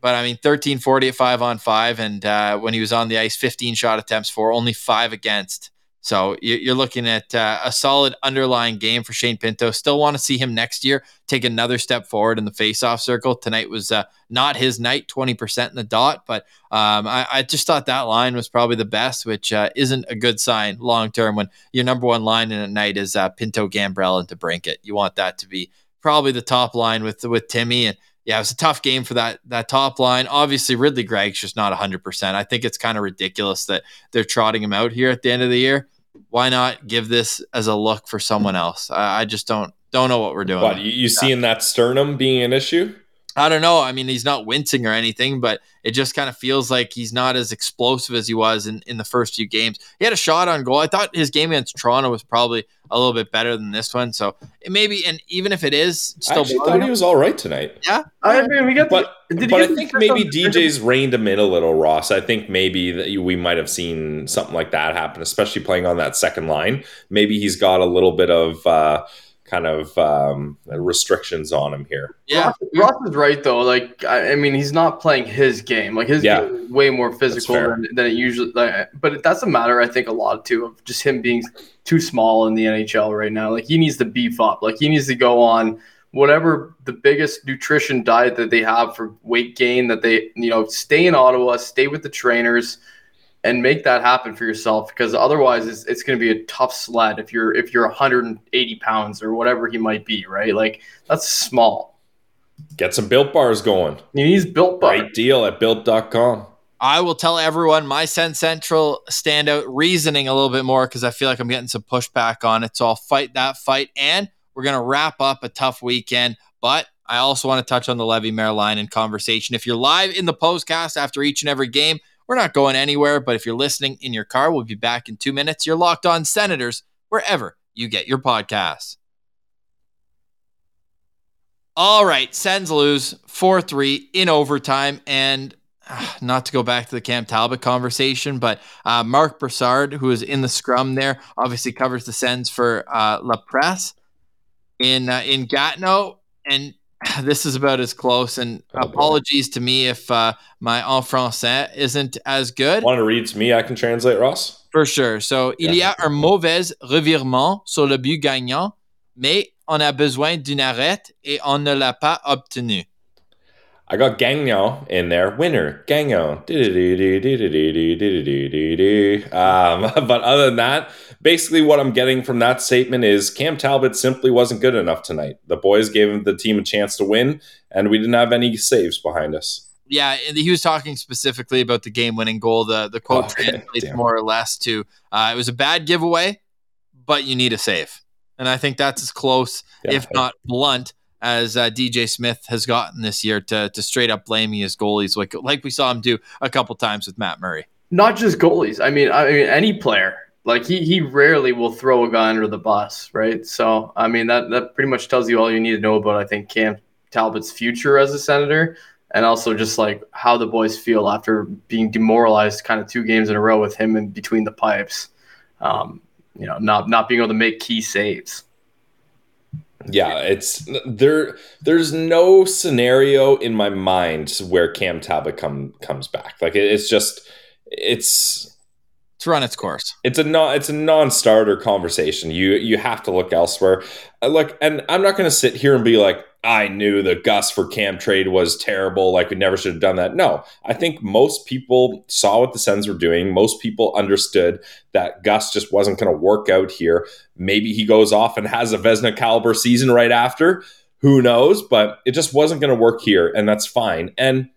Speaker 1: but I mean, 13 40 at five on five. And uh, when he was on the ice, 15 shot attempts for, only five against. So you're looking at uh, a solid underlying game for Shane Pinto. Still want to see him next year take another step forward in the faceoff circle. Tonight was uh, not his night, 20% in the dot, but um, I, I, just thought that line was probably the best, which uh, isn't a good sign long term when your number one line in a night is uh, Pinto, Gambrell, and DeBrincat. You want that to be probably the top line with with Timmy and yeah, it was a tough game for that that top line. Obviously, Ridley Greig's just not 100%. I think it's kind of ridiculous that they're trotting him out here at the end of the year. Why not give this as a look for someone else? I, I just don't don't know what we're doing.
Speaker 2: What, you, you seeing that sternum being an issue?
Speaker 1: I don't know. I mean, he's not wincing or anything, but it just kind of feels like he's not as explosive as he was in, in the first few games. He had a shot on goal. I thought his game against Toronto was probably a little bit better than this one. So it maybe, and even if it is,
Speaker 2: still I actually thought he was all right tonight.
Speaker 1: Yeah,
Speaker 3: I mean, we got.
Speaker 2: But, the, but I think maybe DJ's reined him in a little, Ross. I think maybe that we might have seen something like that happen, especially playing on that second line. Maybe he's got a little bit of. Uh, kind of um, restrictions on him here.
Speaker 3: Yeah, Ross, Ross, is right though. Like, I, I, mean, he's not playing his game. Like his yeah. game is way more physical than, than it usually. Like, but it doesn't matter. I think a lot too of just him being too small in the NHL right now. Like he needs to beef up. Like he needs to go on whatever the biggest nutrition diet that they have for weight gain. That they you know stay in Ottawa, stay with the trainers and make that happen for yourself because otherwise it's, it's going to be a tough sled if you're if you're 180 pounds or whatever he might be right like that's small
Speaker 2: get some built bars going
Speaker 3: he needs built
Speaker 2: bar. great deal at built.com
Speaker 1: I will tell everyone my SensCentral standout reasoning a little bit more because I feel like I'm getting some pushback on it. So I'll fight that fight. And we're going to wrap up a tough weekend. But I also want to touch on the Leevi line in conversation. If you're live in the postcast after each and every game, we're not going anywhere, but if you're listening in your car, we'll be back in two minutes. You're locked on Senators, wherever you get your podcasts. All right, Sens lose 4 3 in overtime. And not to go back to the Cam Talbot conversation, but uh, Marc Brassard, who is in the scrum there, obviously covers the Sens for uh, La Presse in uh, in Gatineau, and this is about as close. And oh, apologies boy. to me if uh, my en français isn't as good.
Speaker 2: Want to read to me? I can translate, Ross.
Speaker 1: For sure. So, yeah. il y a un mauvais revirement sur le but gagnant, mais on a besoin d'une arrête et on ne l'a pas obtenu.
Speaker 2: I got Gagnon in there. Winner, Gagnon. Um, but other than that, basically what I'm getting from that statement is Cam Talbot simply wasn't good enough tonight. The boys gave the team a chance to win, and we didn't have any saves behind us.
Speaker 1: Yeah, he was talking specifically about the game-winning goal. The the quote oh, okay. translates Damn. more or less to uh, it was a bad giveaway, but you need a save, and I think that's as close, yeah. if not blunt, as uh, DJ Smith has gotten this year to to straight up blaming his goalies, like like we saw him do a couple times with Matt Murray.
Speaker 3: Not just goalies. I mean, I mean any player. Like he he rarely will throw a guy under the bus, right? So I mean that that pretty much tells you all you need to know about I think Cam Talbot's future as a senator and also just like how the boys feel after being demoralized kind of two games in a row with him in between the pipes. Um, you know, not not being able to make key saves
Speaker 2: yeah, it's there. There's no scenario in my mind where Cam Talbot come comes back. Like it, it's just it's
Speaker 1: it's run its course.
Speaker 2: It's a non it's a non-starter conversation. You you have to look elsewhere. Uh, look, and I'm not going to sit here and be like, I knew the Gus for Cam trade was terrible. Like we never should have done that. No, I think most people saw what the Sens were doing. Most people understood that Gus just wasn't going to work out here. Maybe he goes off and has a Vezina caliber season right after. Who knows? But it just wasn't going to work here, and that's fine. And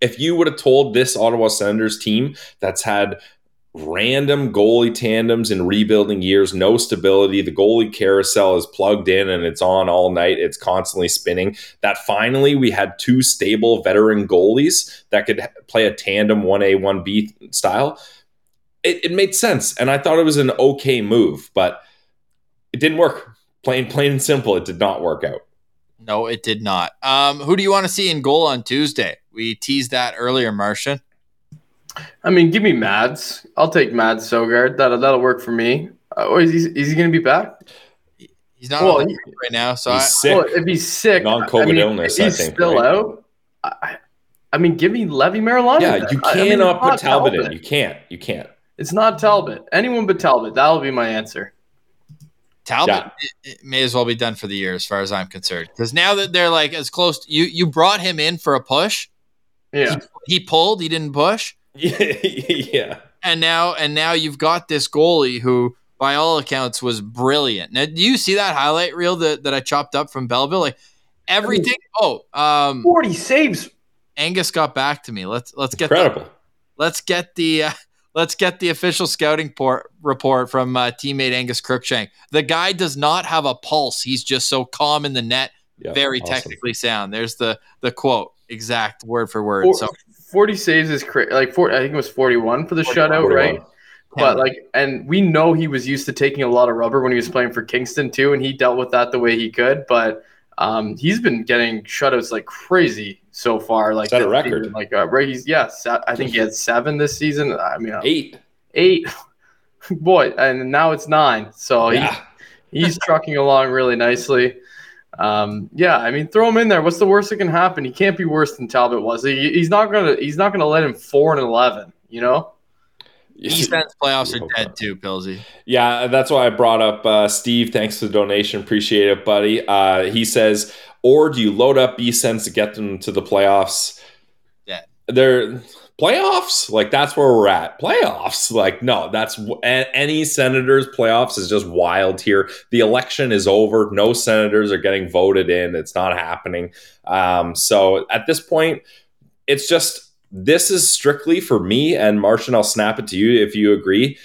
Speaker 2: if you would have told this Ottawa Senators team that's had random goalie tandems in rebuilding years, no stability. The goalie carousel is plugged in and it's on all night. It's constantly spinning. That finally we had two stable veteran goalies that could play a tandem 1A, 1B style. It, it made sense. And I thought it was an okay move, but it didn't work. Plain, plain and simple, it did not work out.
Speaker 1: No, it did not. Um, who do you want to see in goal on Tuesday? We teased that earlier, Martian.
Speaker 3: I mean, give me Mads. I'll take Mads Sogaard. That'll that'll work for me. Uh, or is he is he going to be back?
Speaker 1: He's not well, he, right now. So
Speaker 3: he's I, sick. Well, if he's sick,
Speaker 2: non-COVID I mean, illness, he's I think,
Speaker 3: still right? out. I, I, mean, give me Leevi Merilainen.
Speaker 2: Yeah, you cannot mean, put Talbot, Talbot in. You can't. You can't.
Speaker 3: It's not Talbot. Anyone but Talbot. That'll be my answer.
Speaker 1: Talbot yeah. it, it may as well be done for the year, as far as I'm concerned. Because now that they're like as close, to, you you brought him in for a push.
Speaker 3: Yeah,
Speaker 1: he, he pulled. He didn't push.
Speaker 2: yeah.
Speaker 1: And now and now you've got this goalie who by all accounts was brilliant. Now do you see that highlight reel that, that I chopped up from Belleville? Like everything oh um
Speaker 3: 40 saves.
Speaker 1: Angus got back to me. Let's let's get
Speaker 2: incredible.
Speaker 1: The, let's get the uh, let's get the official scouting port, report from uh, teammate Angus Crookshank. The guy does not have a pulse. He's just so calm in the net, yeah, very awesome. technically sound. There's the the quote, exact word for word. so
Speaker 3: 40 saves is crazy. Like, 40, I think it was 41 for the 41. shutout, right? But like, and we know he was used to taking a lot of rubber when he was playing for Kingston too, and he dealt with that the way he could. But um, he's been getting shutouts like crazy so far. Like
Speaker 2: set a record.
Speaker 3: Season. Like uh, he's yes, I think he had seven this season. I mean uh,
Speaker 2: eight,
Speaker 3: eight. Boy, and now it's nine. So yeah. he, he's trucking along really nicely. Um, yeah, I mean, throw him in there. What's the worst that can happen? He can't be worse than Talbot was. He, he's not gonna. He's not gonna let him four and eleven. You know.
Speaker 1: East End's playoffs are dead too, Pilsy.
Speaker 2: Yeah, that's why I brought up uh, Steve. Thanks for the donation. Appreciate it, buddy. Uh, he says, or do you load up B Sens to get them to the playoffs?
Speaker 1: Yeah.
Speaker 2: They're playoffs? Like that's where we're at. Playoffs? Like no that's any senators playoffs is just wild here. The election is over. No senators are getting voted in. It's not happening. Um, so at this point it's just this is strictly for me and martian i'll snap it to you if you agree.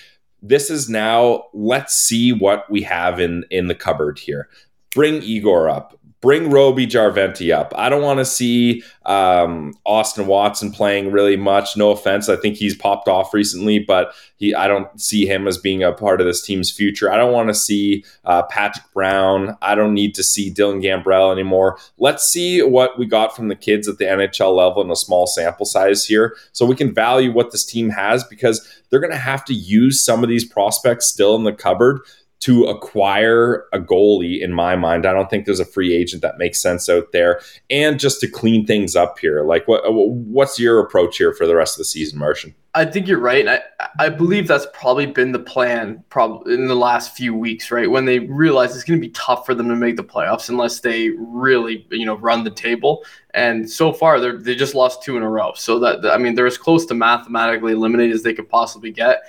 Speaker 2: This is now let's see what we have in in the cupboard here. Bring Egor up bring Roby Järventie up. I don't want to see um, Austin Watson playing really much. No offense, I think he's popped off recently, but he I don't see him as being a part of this team's future. I don't want to see uh, Patrick Brown. I don't need to see Dylan Gambrell anymore. Let's see what we got from the kids at the NHL level in a small sample size here, so we can value what this team has because they're going to have to use some of these prospects still in the cupboard to acquire a goalie in my mind. I don't think there's a free agent that makes sense out there. And just to clean things up here, like what what's your approach here for the rest of the season, Martian?
Speaker 3: I think you're right. I, I believe that's probably been the plan probably in the last few weeks, right? When they realize it's going to be tough for them to make the playoffs unless they really, you know, run the table. And so far, they they just lost two in a row. So that I mean, they're as close to mathematically eliminated as they could possibly get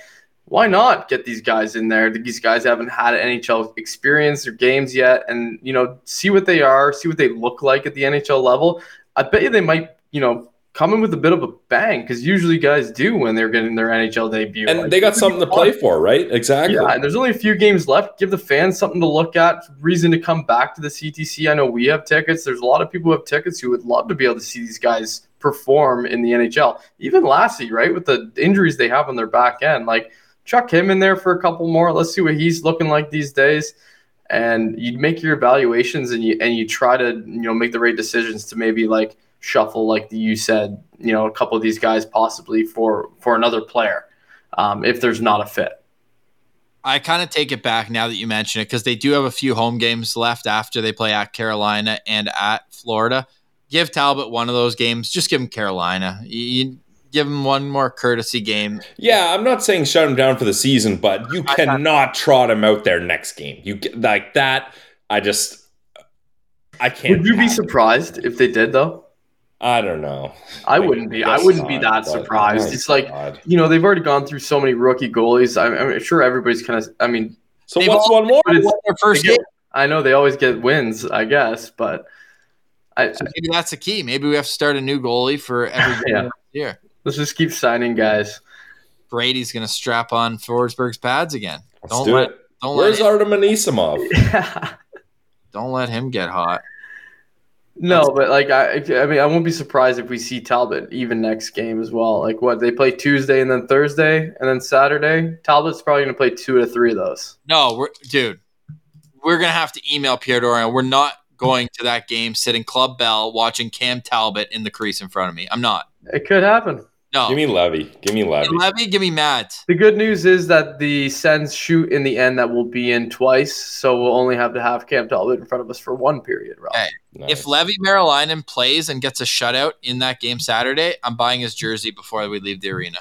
Speaker 3: why not get these guys in there? These guys haven't had NHL experience or games yet, and you know, see what they are, see what they look like at the NHL level. I bet you they might, you know, come in with a bit of a bang because usually guys do when they're getting their NHL debut.
Speaker 2: And like, they got something to play for, right? Exactly.
Speaker 3: Yeah, and there's only a few games left. Give the fans something to look at, reason to come back to the CTC. I know we have tickets. There's a lot of people who have tickets who would love to be able to see these guys perform in the NHL. Even Lassi, right, with the injuries they have on their back end, like chuck him in there for a couple more. Let's see what he's looking like these days. And you make your evaluations and you and you try to you know make the right decisions to maybe like shuffle like you said you know a couple of these guys possibly for for another player um, if there's not a fit.
Speaker 1: I kind of take it back now that you mention it because they do have a few home games left after they play at Carolina and at Florida. Give Talbot one of those games. Just give him Carolina. You, give him one more courtesy game.
Speaker 2: Yeah, I'm not saying shut him down for the season, but you cannot trot him out there next game. You like that. I just, I can't.
Speaker 3: Would you be surprised if they did though?
Speaker 2: I don't know.
Speaker 3: I wouldn't be. I wouldn't be that oh surprised. It's like God. you know they've already gone through so many rookie goalies. I'm, I'm sure everybody's kind of. I mean,
Speaker 2: so what's one more?
Speaker 1: Their first
Speaker 3: get, I know they always get wins, I guess, but
Speaker 1: I, so maybe that's the key. Maybe we have to start a new goalie for every yeah. year.
Speaker 3: Let's just keep signing guys.
Speaker 1: Brady's going to strap on Forsberg's pads again.
Speaker 2: Let's don't do let, it. Don't Where's let Artem Anisimov?
Speaker 1: don't let him get hot.
Speaker 3: No, That's, but like I, I mean, I won't be surprised if we see Talbot even next game as well. Like what they play Tuesday and then Thursday and then Saturday. Talbot's probably going to play two or three of those.
Speaker 1: No, we're dude. We're gonna have to email Pierre Dorion. We're not going to that game, sitting Club Bell, watching Cam Talbot in the crease in front of me. I'm not.
Speaker 3: It could happen.
Speaker 2: No. Give me Leevi. Give me Leevi.
Speaker 1: Leevi, give me Matt.
Speaker 3: The good news is that the Sens shoot in the end that will be in twice, so we'll only have to have Cam Talbot in front of us for one period, Rob.
Speaker 1: Hey, nice. If Leevi Merilainen plays and gets a shutout in that game Saturday, I'm buying his jersey before we leave the arena.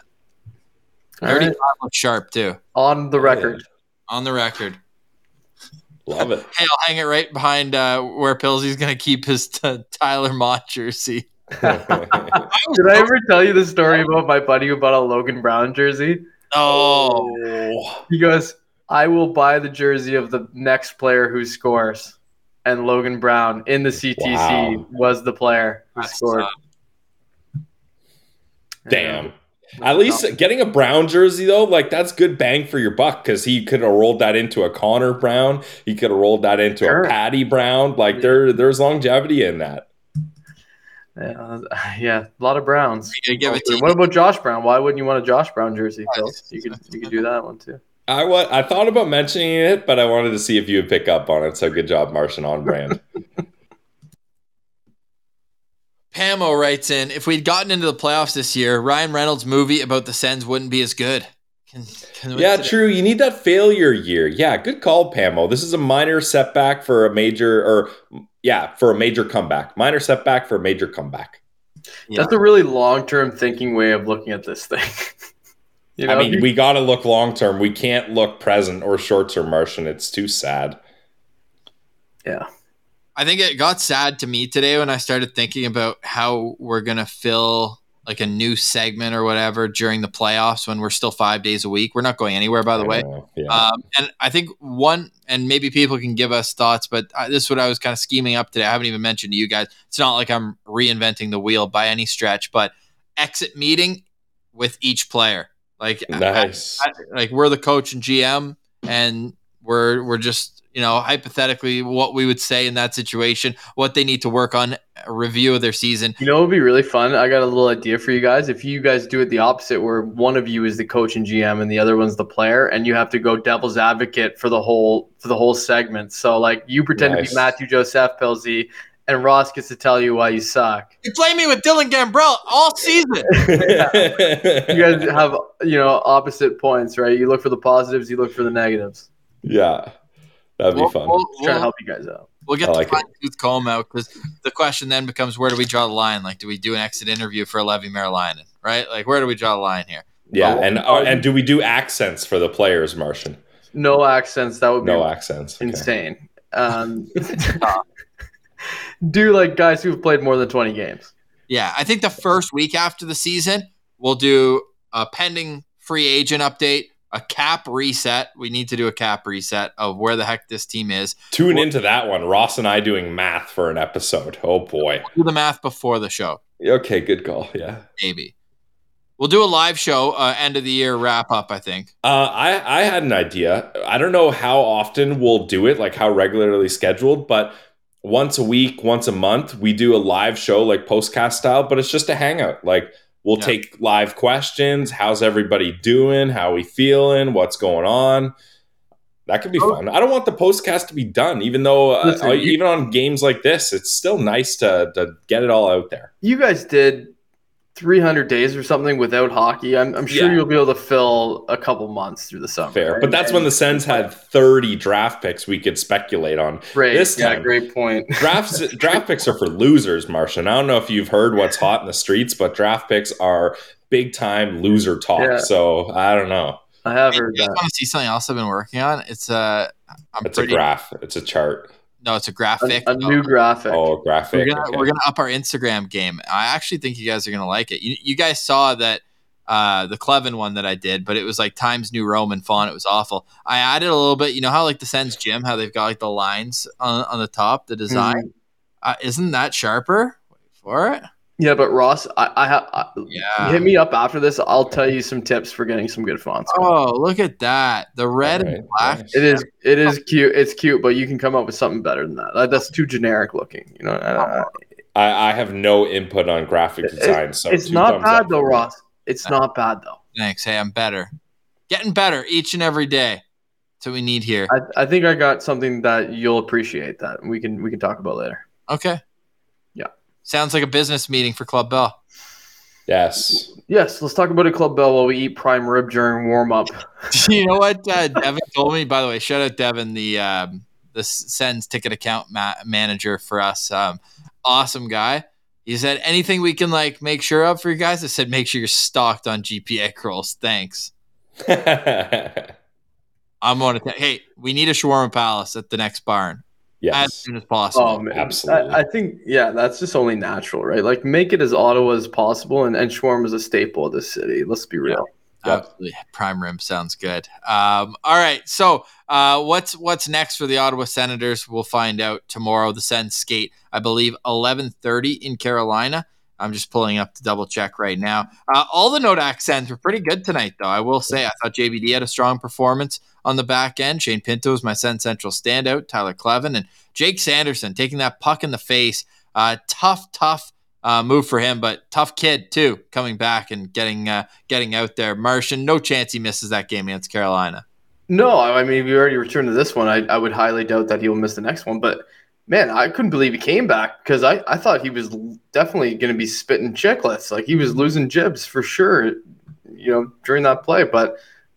Speaker 1: Thirty-five right. looks sharp too.
Speaker 3: On the record.
Speaker 1: On the record.
Speaker 2: Love it.
Speaker 1: hey, I'll hang it right behind uh, where Pillsy's going to keep his t- Tyler Motte jersey.
Speaker 3: Did I ever tell you the story about my buddy who bought a Logan Brown jersey?
Speaker 1: Oh.
Speaker 3: He goes, I will buy the jersey of the next player who scores. And Logan Brown in the CTC wow. was the player who That's scored.
Speaker 2: Damn. At least getting a Brown jersey though, like that's good bang for your buck because he could have rolled that into a Connor Brown. He could have rolled that into sure. a Patty Brown. Like there, there's longevity in that.
Speaker 3: Yeah, uh, yeah, a lot of Browns. what about Josh Brown? Why wouldn't you want a Josh Brown jersey, Phil? You could you could do that one too.
Speaker 2: I wa- I thought about mentioning it, but I wanted to see if you would pick up on it. So good job, Martian, on brand.
Speaker 1: Pamo writes in: If we'd gotten into the playoffs this year, Ryan Reynolds' movie about the Sens wouldn't be as good.
Speaker 2: Can, can yeah, true. You need that failure year. Yeah, good call, Pamo. This is a minor setback for a major, or yeah, for a major comeback. Minor setback for a major comeback.
Speaker 3: Yeah. That's a really long term thinking way of looking at this thing.
Speaker 2: you know, I mean, we got to look long term. We can't look present or short term, Martian. It's too sad.
Speaker 3: Yeah.
Speaker 1: I think it got sad to me today when I started thinking about how we're going to fill like a new segment or whatever during the playoffs when we're still five days a week. We're not going anywhere, by the way. Yeah. Um, and I think one, and maybe people can give us thoughts, but I, this is what I was kind of scheming up today. I haven't even mentioned to you guys. It's not like I'm reinventing the wheel by any stretch, but exit meeting with each player. Like,
Speaker 2: nice.
Speaker 1: I, I, like we're the coach and GM, and we're we're just you know, hypothetically, what we would say in that situation, what they need to work on, a review of their season.
Speaker 3: You know, it would be really fun. I got a little idea for you guys. If you guys do it the opposite, where one of you is the coach and GM and the other one's the player, and you have to go devil's advocate for the whole for the whole segment. So, like, you pretend nice. to be Mathieu Joseph Pilsy, and Ross gets to tell you why you suck.
Speaker 1: You play me with Dylan Gambrell all season.
Speaker 3: You guys have you know opposite points, right? You look for the positives, you look for the negatives.
Speaker 2: Yeah, that'd be we'll, fun.
Speaker 3: We'll, we'll, trying to help you guys out.
Speaker 1: We'll get I the like fine tooth comb out because the question then becomes where do we draw the line? Like, do we do an exit interview for Leevi Merilainen, right? Like, where do we draw the line here?
Speaker 2: Yeah, oh, and uh, and do we do accents for the players, Martian?
Speaker 3: No accents. That would be
Speaker 2: no accents.
Speaker 3: Okay. Insane. Um, do like guys who've played more than 20 games.
Speaker 1: Yeah, I think the first week after the season, we'll do a pending free agent update, a cap reset. We need to do a cap reset of where the heck this team is.
Speaker 2: Tune into that one. Ross and I doing math for an episode. Oh boy.
Speaker 1: We'll do the math before the show.
Speaker 2: Okay, good call. Yeah.
Speaker 1: Maybe. We'll do a live show, uh, end of the year wrap up. I think.
Speaker 2: Uh, I I had an idea. I don't know how often we'll do it, like how regularly scheduled, but once a week, once a month, we do a live show like postcast style, but it's just a hangout. Like we'll yeah. take live questions. How's everybody doing? How we feeling? What's going on? That could be oh. fun. I don't want the postcast to be done, even though uh, Listen, you, even on games like this, it's still nice to to get it all out there.
Speaker 3: You guys did 300 days or something without hockey, I'm, I'm sure yeah. you'll be able to fill a couple months through the summer.
Speaker 2: Fair, right? but that's and, when the Sens had 30 draft picks we could speculate on.
Speaker 3: Great, this time, yeah, great point.
Speaker 2: drafts draft picks are for losers, Martian. I don't know if you've heard what's hot in the streets, but draft picks are big time loser talk. Yeah. So I don't know.
Speaker 3: I have heard
Speaker 1: that. want to see something else I've been working on? It's a. I'm
Speaker 2: it's pretty, a graph. It's a chart.
Speaker 1: No, it's a graphic.
Speaker 3: A, a new graphic.
Speaker 2: Oh, graphic.
Speaker 1: We're gonna, okay. we're gonna up our Instagram game. I actually think you guys are gonna like it. You, you guys saw that uh, the Kleven one that I did, but it was like Times New Roman font. It was awful. I added a little bit. You know how like the Sens gym, how they've got like the lines on, on the top, the design. Mm-hmm. Uh, isn't that sharper? Wait for it.
Speaker 3: Yeah, but Ross, I, I have. Yeah. Hit me up after this. I'll tell you some tips for getting some good fonts.
Speaker 1: Oh, look at that! The red right, and black.
Speaker 3: It is. It is cute. It's cute, but you can come up with something better than that. That's too generic looking. You know.
Speaker 2: I, I have no input on graphic design,
Speaker 3: it,
Speaker 2: so
Speaker 3: it's not bad though, Ross. It's not bad though.
Speaker 1: Thanks. Hey, I'm better. Getting better each and every day. That's what we need here.
Speaker 3: I, I think I got something that you'll appreciate that we can we can talk about later.
Speaker 1: Okay. Sounds like a business meeting for Club Bell.
Speaker 2: Yes.
Speaker 3: Yes. Let's talk about a Club Bell while we eat prime rib during warm up.
Speaker 1: you know what uh, Devin told me? By the way, shout out Devin, the um, the Sens ticket account ma- manager for us. Um, awesome guy. He said anything we can like make sure of for you guys. I said make sure you're stocked on GPA rolls. Thanks. I'm going to. hey, we need a shawarma palace at the next barn. Yes. As soon as possible.
Speaker 3: Oh, Absolutely. I, I, think, yeah, that's just only natural, right? Like, make it as Ottawa as possible, and, and shawarma is a staple of this city. Let's be real.
Speaker 1: Yeah. Absolutely. Prime rim sounds good. Um, all right. So, uh, what's what's next for the Ottawa Senators? We'll find out tomorrow. The Sens skate, I believe, eleven thirty in Carolina. I'm just pulling up to double check right now. Uh, all the note accents were pretty good tonight, though. I will say, I thought JBD had a strong performance on the back end. Shane Pinto is my SensCentral standout. Tyler Kleven and Jake Sanderson taking that puck in the face. Uh, tough, tough uh, move for him, but tough kid too, coming back and getting uh, getting out there. Martian, no chance he misses that game against Carolina.
Speaker 3: No, I mean, if we already returned to this one. I, I would highly doubt that he will miss the next one, but man, I couldn't believe he came back because I, I thought he was definitely going to be spitting chicklets. Like he was losing jibs for sure, you know, during that play. But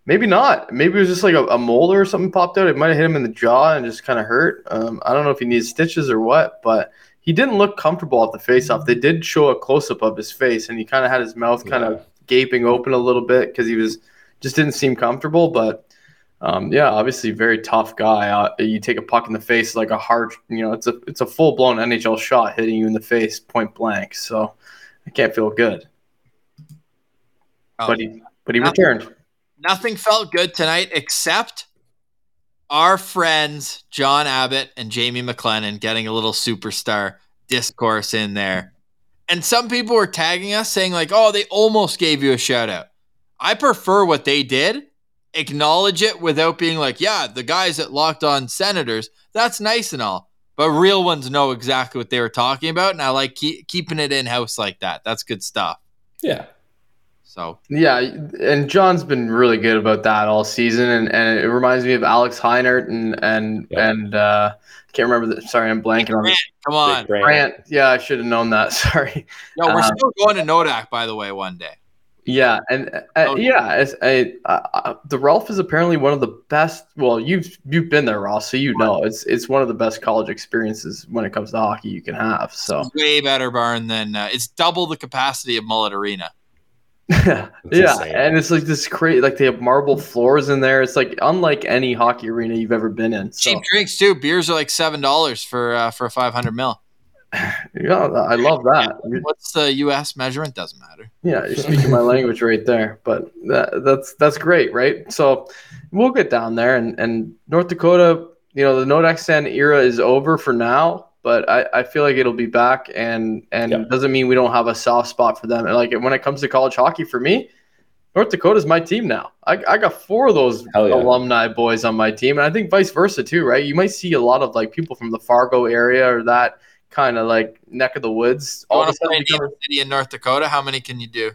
Speaker 3: maybe not. Maybe it was just like a, a molar or something popped out. It might have hit him in the jaw and just kind of hurt. Um, I don't know if he needs stitches or what, but he didn't look comfortable at the face-off. They did show a close-up of his face, and he kind of had his mouth kind of gaping open a little bit because he was just didn't seem comfortable. But um, yeah, obviously very tough guy. Uh, you take a puck in the face like a hard, you know, it's a it's a full blown NHL shot hitting you in the face point blank. So I can't feel good. Oh, but he but he returned.
Speaker 1: Nothing felt good tonight except our friends John Abbott and Jamie McLennan getting a little superstar discourse in there. And some people were tagging us saying like, "Oh, they almost gave you a shout out." I prefer what they did acknowledge it without being like, yeah, the guys that locked on senators, that's nice and all. But real ones know exactly what they were talking about. And I like keep, keeping it in house like that. That's good stuff.
Speaker 2: Yeah.
Speaker 1: So,
Speaker 3: Yeah, and John's been really good about that all season, and, and it reminds me of Alex Heinert and and
Speaker 2: Yeah.
Speaker 3: and uh, I can't remember. The, sorry, I'm blanking on
Speaker 1: Grant, come on.
Speaker 2: Big brand.
Speaker 3: Grant. Yeah, I should have known that. Sorry.
Speaker 1: Yo, we're
Speaker 3: Um,
Speaker 1: still going to Nodak, by the way, one day.
Speaker 3: Yeah, and uh,
Speaker 1: Oh.
Speaker 3: yeah, it's, I, uh, the Ralph is apparently one of the best. Well, you've you've been there, Ross, so you know it's it's one of the best college experiences when it comes to hockey you can have. So
Speaker 1: Way better barn than uh, it's double the capacity of Mullet Arena.
Speaker 3: yeah,
Speaker 2: insane.
Speaker 3: and it's like this crazy. Like they have marble floors in there. It's like unlike any hockey arena you've ever been in. So
Speaker 1: Cheap drinks too. Beers are like seven dollars for uh, for a five hundred mil.
Speaker 3: yeah, I love that.
Speaker 1: What's the U.S. measurement? Doesn't matter.
Speaker 3: Yeah, you're speaking my language right there. But that, that's that's great, right? So we'll get down there, and and North Dakota, you know, the Nodak Sen era is over for now. But I, I feel like it'll be back, and and
Speaker 2: Yep.
Speaker 3: doesn't mean we don't have a soft spot for them. And like when it comes to college hockey, for me, North Dakota's my team now. I, I got four of those
Speaker 2: yeah.
Speaker 3: alumni boys on my team, and I think vice versa too, right? You might see a lot of like people from the Fargo area or that kind of like neck of the woods.
Speaker 1: You
Speaker 3: All of
Speaker 1: want to play in
Speaker 3: become-
Speaker 1: city in North Dakota? How many can you do?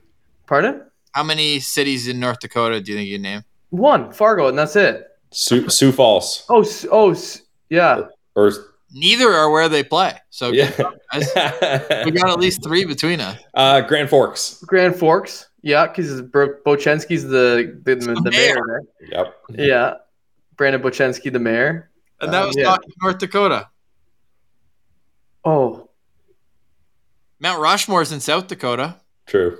Speaker 3: pardon?
Speaker 1: How many cities in North Dakota do you think you name?
Speaker 3: One Fargo, and that's it.
Speaker 2: Sioux, Sioux Falls.
Speaker 3: Oh, oh, s- yeah.
Speaker 2: Or
Speaker 1: Neither are where they play. So
Speaker 2: yeah.
Speaker 1: guys, we got at least three between us.
Speaker 2: uh, Grand Forks.
Speaker 3: Grand Forks. Yeah, because Bochenski's the the, the,
Speaker 1: The
Speaker 3: mayor.
Speaker 1: mayor.
Speaker 2: Yep.
Speaker 3: Yeah, Brandon Bochenski, the mayor.
Speaker 1: And that
Speaker 3: Uh,
Speaker 1: was
Speaker 3: yeah.
Speaker 1: North Dakota.
Speaker 3: Oh,
Speaker 1: Mount Rushmore's in South Dakota.
Speaker 2: True.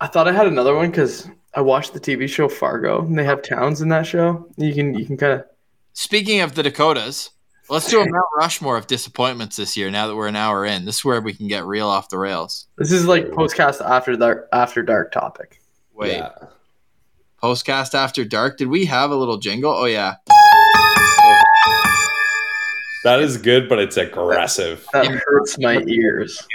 Speaker 3: I thought I had another one because I watched the TV show Fargo, and they have towns in that show. You can you can kind of
Speaker 1: Speaking of the Dakotas, let's do a Mount Rushmore of disappointments this year. Now that we're an hour in, this is where we can get real off the rails.
Speaker 3: this is like postcast after dark after dark topic.
Speaker 1: Wait,
Speaker 2: Yeah.
Speaker 1: postcast after dark. Did we have a little jingle? Oh yeah,
Speaker 2: That is good, but it's aggressive.
Speaker 3: That
Speaker 1: Yeah.
Speaker 3: hurts my ears.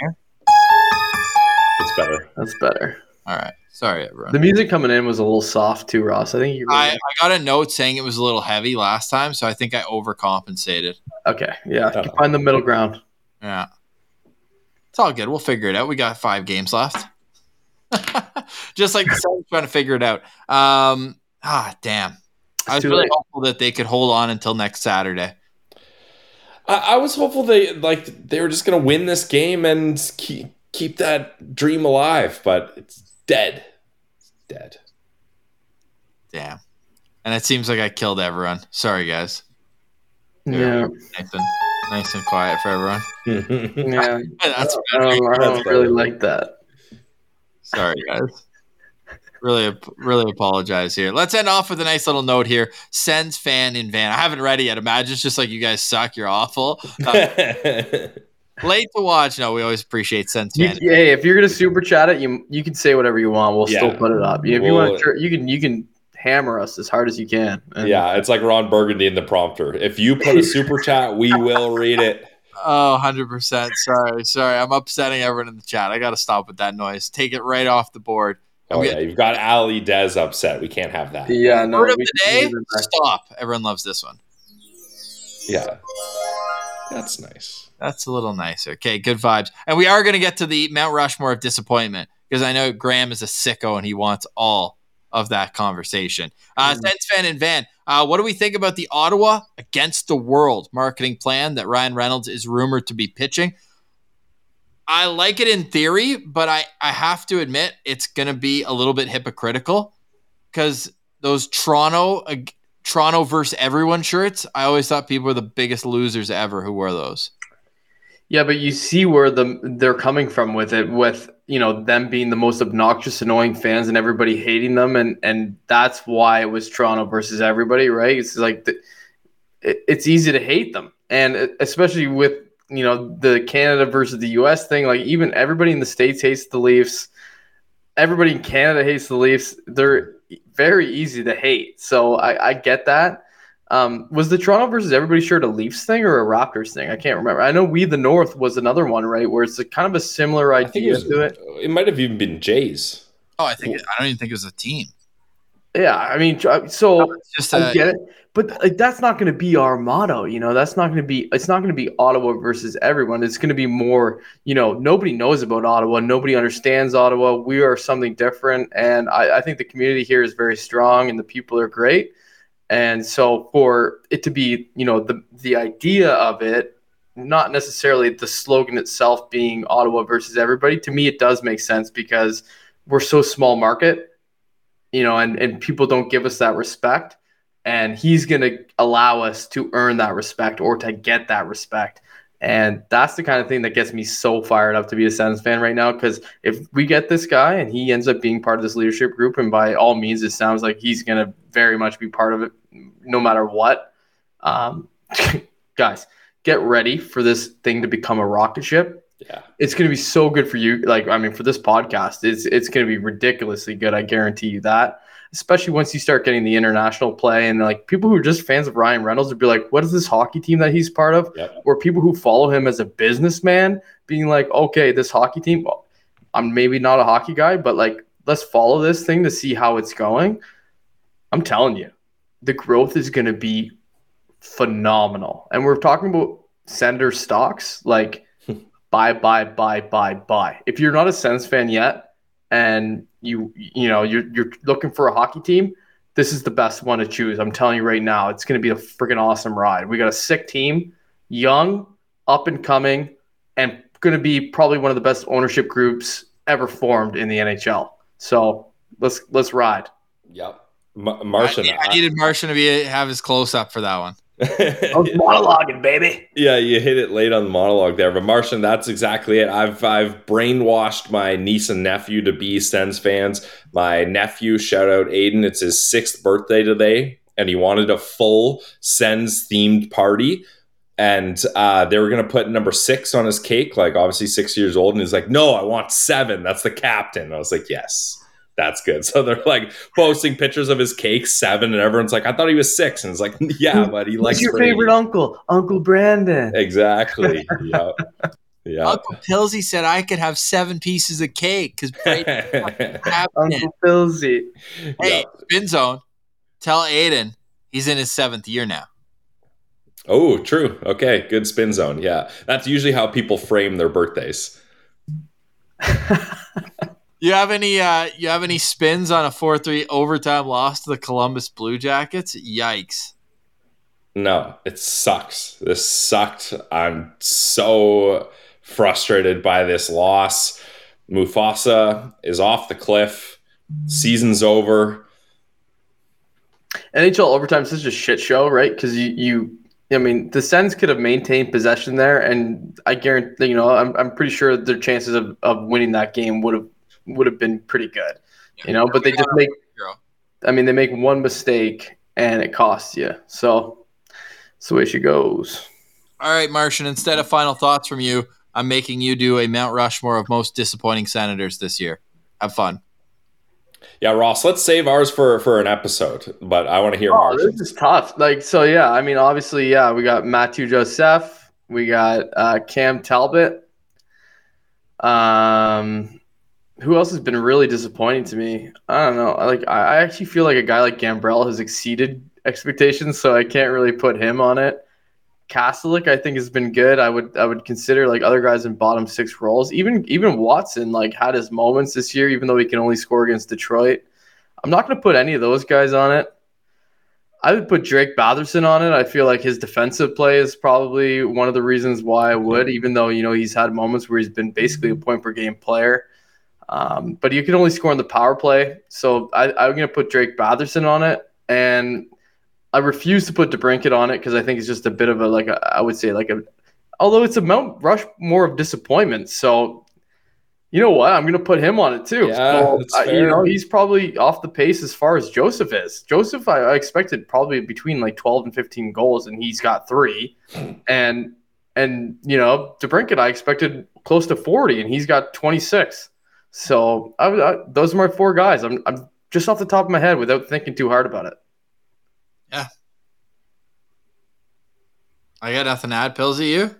Speaker 2: It's better.
Speaker 3: That's better.
Speaker 1: all right. Sorry, everyone.
Speaker 3: The music coming in was a little soft too, Ross. I think you.
Speaker 1: I,
Speaker 3: Really,
Speaker 1: I got a note saying it was a little heavy last time, so I think I overcompensated.
Speaker 3: okay, yeah.
Speaker 2: Oh.
Speaker 3: Find the middle ground.
Speaker 1: Yeah. It's all good. We'll figure it out. We got five games left. Just like the Sens trying to figure it out. Um, ah, damn. I was really
Speaker 3: late.
Speaker 1: hopeful that they could hold on until next Saturday.
Speaker 2: I, I was hopeful they like they were just gonna win this game and keep keep that dream alive, but it's dead. It's dead.
Speaker 1: Damn. And it seems like I killed everyone. Sorry, guys.
Speaker 3: Yeah,
Speaker 1: Nice and, nice and quiet for everyone.
Speaker 3: yeah.
Speaker 1: That's
Speaker 3: I don't, I don't
Speaker 2: That's
Speaker 3: really like that.
Speaker 1: sorry, guys. Really, really apologize here. Let's end off with a nice little note here. Sens fan in van. I haven't read it yet. Imagine it's just like you guys suck. You're awful. Uh, late to watch. No, we always appreciate Sens
Speaker 3: You,
Speaker 1: fan.
Speaker 3: yeah, if you're gonna super chat it, you you can say whatever you want. We'll still put it up. If you
Speaker 2: We'll-
Speaker 3: want, you can you can hammer us as hard as you can. And
Speaker 2: yeah, it's like Ron Burgundy in the prompter. If you put a super chat, we will read it.
Speaker 1: Oh, 100%. Sorry. Sorry. I'm upsetting everyone in the chat. I got to stop with that noise. Take it right off the board.
Speaker 2: Oh
Speaker 1: I'm
Speaker 2: yeah, you've got Ali Dez upset. We can't have that.
Speaker 3: yeah. No,
Speaker 1: Word of the day stop. Everyone loves this one.
Speaker 2: Yeah, that's nice.
Speaker 1: That's a little nicer. Okay, good vibes. And we are going to get to the Mount Rushmore of disappointment because I know Graham is a sicko and he wants all of that conversation. Uh,
Speaker 3: Mm.
Speaker 1: Sens fan and Van, uh, what do we think about the Ottawa against the world marketing plan that Ryan Reynolds is rumored to be pitching? I like it in theory, but I, I have to admit it's going to be a little bit hypocritical because those Toronto ag- Toronto versus everyone shirts, I always thought people were the biggest losers ever who wore those.
Speaker 3: Yeah, but you see where the they're coming from with it, with you know them being the most obnoxious, annoying fans, and everybody hating them, and and that's why it was Toronto versus everybody, right? It's like the, it, it's easy to hate them, and especially with you know the Canada versus the U.S. thing. Like even everybody in the states hates the Leafs. Everybody in Canada hates the Leafs. They're very easy to hate, so I, I get that. Um, was the Toronto versus everybody shirt a Leafs thing or a Raptors thing? I can't remember. I know We the North was another one, right? Where it's a kind of a similar
Speaker 2: I think it
Speaker 3: idea
Speaker 2: was.
Speaker 3: to it.
Speaker 2: It might have even been Jays.
Speaker 1: Oh, I think I don't even think it was a team.
Speaker 3: Yeah, I mean, so
Speaker 1: Just
Speaker 3: I
Speaker 1: a,
Speaker 3: get it, but like, that's not going to be our motto. You know, that's not going to be. It's not going to be Ottawa versus everyone. It's going to be more. You know, nobody knows about Ottawa. Nobody understands Ottawa. We are something different, and I, I think the community here is very strong, and the people are great. And so, for it to be, you know, the the idea of it, not necessarily the slogan itself being Ottawa versus everybody. To me, it does make sense because we're so small market you know, and, and people don't give us that respect. And he's going to allow us to earn that respect or to get that respect. And that's the kind of thing that gets me so fired up to be a Sens fan right now. Because if we get this guy and he ends up being part of this leadership group, and by all means, it sounds like he's going to very much be part of it no matter what. Um, guys, get ready for this thing to become a rocket ship
Speaker 2: Yeah.
Speaker 3: it's going to be so good for you. Like, I mean, for this podcast, it's it's going to be ridiculously good. I guarantee you that. Especially once you start getting the international play, and like people who are just fans of Ryan Reynolds would be like, "What is this hockey team that he's part of?"
Speaker 2: Yep.
Speaker 3: Or people who follow him as a businessman, being like, "Okay, this hockey team. I'm maybe not a hockey guy, but like, let's follow this thing to see how it's going." I'm telling you, the growth is going to be phenomenal. And we're talking about Senator stocks, like buy, buy, buy, buy, buy. If you're not a Sens fan yet, and you you know you're you're looking for a hockey team, this is the best one to choose. I'm telling you right now, it's going to be a freaking awesome ride. We got a sick team, young, up and coming, and going to be probably one of the best ownership groups ever formed in the NHL. So let's let's ride.
Speaker 2: Yep. Ma- Martian.
Speaker 1: I, I needed Martian to be have his close up for that one.
Speaker 3: monologuing, baby.
Speaker 2: Yeah, you hit it late on the monologue there, but Martian, that's exactly it. I've I've brainwashed my niece and nephew to be Sens fans. My nephew, shout out Aiden, it's his sixth birthday today, and he wanted a full Sens themed party. And uh, they were gonna put number six on his cake, like obviously six years old, and he's like, "No, I want seven. That's the captain." I was like, "Yes." That's good. So they're like posting pictures of his cake, seven, and everyone's like, I thought he was six. And it's like, yeah, but he likes
Speaker 3: Who's your
Speaker 2: Brady."
Speaker 3: favorite uncle? Uncle Brandon.
Speaker 2: Exactly. yeah. Yeah.
Speaker 1: Uncle Pilsy said I could have seven pieces of cake because
Speaker 3: Uncle Pilsy.
Speaker 1: Hey,
Speaker 2: Yeah.
Speaker 1: spin zone. Tell Aiden he's in his seventh year now.
Speaker 2: Oh, true. Okay. Good spin zone. Yeah. That's usually how people frame their birthdays.
Speaker 1: You have any uh you have any spins on a 4-3 overtime loss to the Columbus Blue Jackets? Yikes.
Speaker 2: No, it sucks. This sucked. I'm so frustrated by this loss. Mufasa is off the cliff. Season's over.
Speaker 3: NHL overtime is such a shit show, right? Because you, you, I mean, the Sens could have maintained possession there, and I guarantee, you know, I'm, I'm pretty sure their chances of, of winning that game would have would have been pretty good, you know. But they just make,
Speaker 1: Zero.
Speaker 3: I mean, they make one mistake and it costs you. So, that's the way she goes.
Speaker 1: All right, Martian, instead of final thoughts from you, I'm making you do a Mount Rushmore of most disappointing senators this year. Have fun.
Speaker 2: Yeah, Ross, let's save ours for for an episode, but I want to hear
Speaker 3: Oh,
Speaker 2: Marshall.
Speaker 3: this is tough. Like, so yeah, I mean, obviously, yeah, we got Mathieu Joseph, we got uh, Cam Talbot. Um, who else has been really disappointing to me? I don't know. Like, I, actually feel like a guy like Gambrell has exceeded expectations, so I can't really put him on it. Kastelic, I think, has been good. I would I would consider like other guys in bottom six roles. Even even Watson like had his moments this year, even though he can only score against Detroit. I'm not going to put any of those guys on it. I would put Drake Batherson on it. I feel like his defensive play is probably one of the reasons why I would, even though you know he's had moments where he's been basically a point per game player. Um, but you can only score on the power play, so I, I'm going to put Drake Batherson on it, and I refuse to put DeBrincat on it because I think it's just a bit of a like a, I would say like a, although it's a Mount Rush more of disappointment. So you know what? I'm going to put him on it too.
Speaker 2: Yeah,
Speaker 3: So, uh, you know, he's probably off the pace as far as Joseph is. Joseph, I, I expected probably between like 12 and 15 goals, and he's got three. And and you know, DeBrincat, I expected close to 40, and he's got 26. So I, I, those are my four guys. I'm, I'm just off the top of my head without thinking too hard about it. Yeah.
Speaker 1: I got nothing to add. Pilsy, you?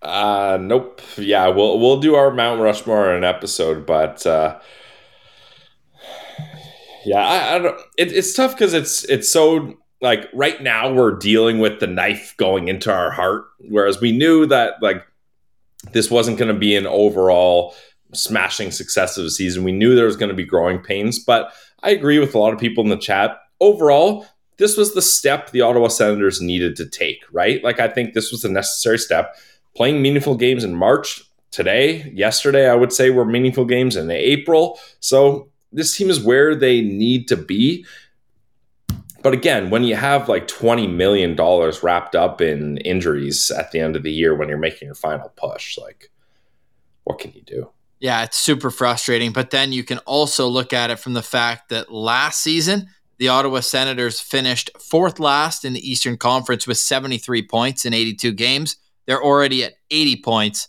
Speaker 2: Uh, nope. Yeah, we'll we'll do our Mount Rushmore in an episode, but uh, Yeah, I, I don't. It, it's tough because it's it's so like right now we're dealing with the knife going into our heart, whereas we knew that like this wasn't going to be an overall smashing success of the season. We knew there was going to be growing pains, but I agree with a lot of people in the chat. Overall, this was the step the Ottawa Senators needed to take, right? Like I think this was a necessary step. Playing meaningful games in March, today, yesterday, I would say were meaningful games in April. So this team is where they need to be. But again, when you have like $20 million wrapped up in injuries at the end of the year when you're making your final push, like, what can you do?
Speaker 1: Yeah, it's super frustrating. But then you can also look at it from the fact that last season, the Ottawa Senators finished fourth last in the Eastern Conference with 73 points in 82 games. They're already at 80 points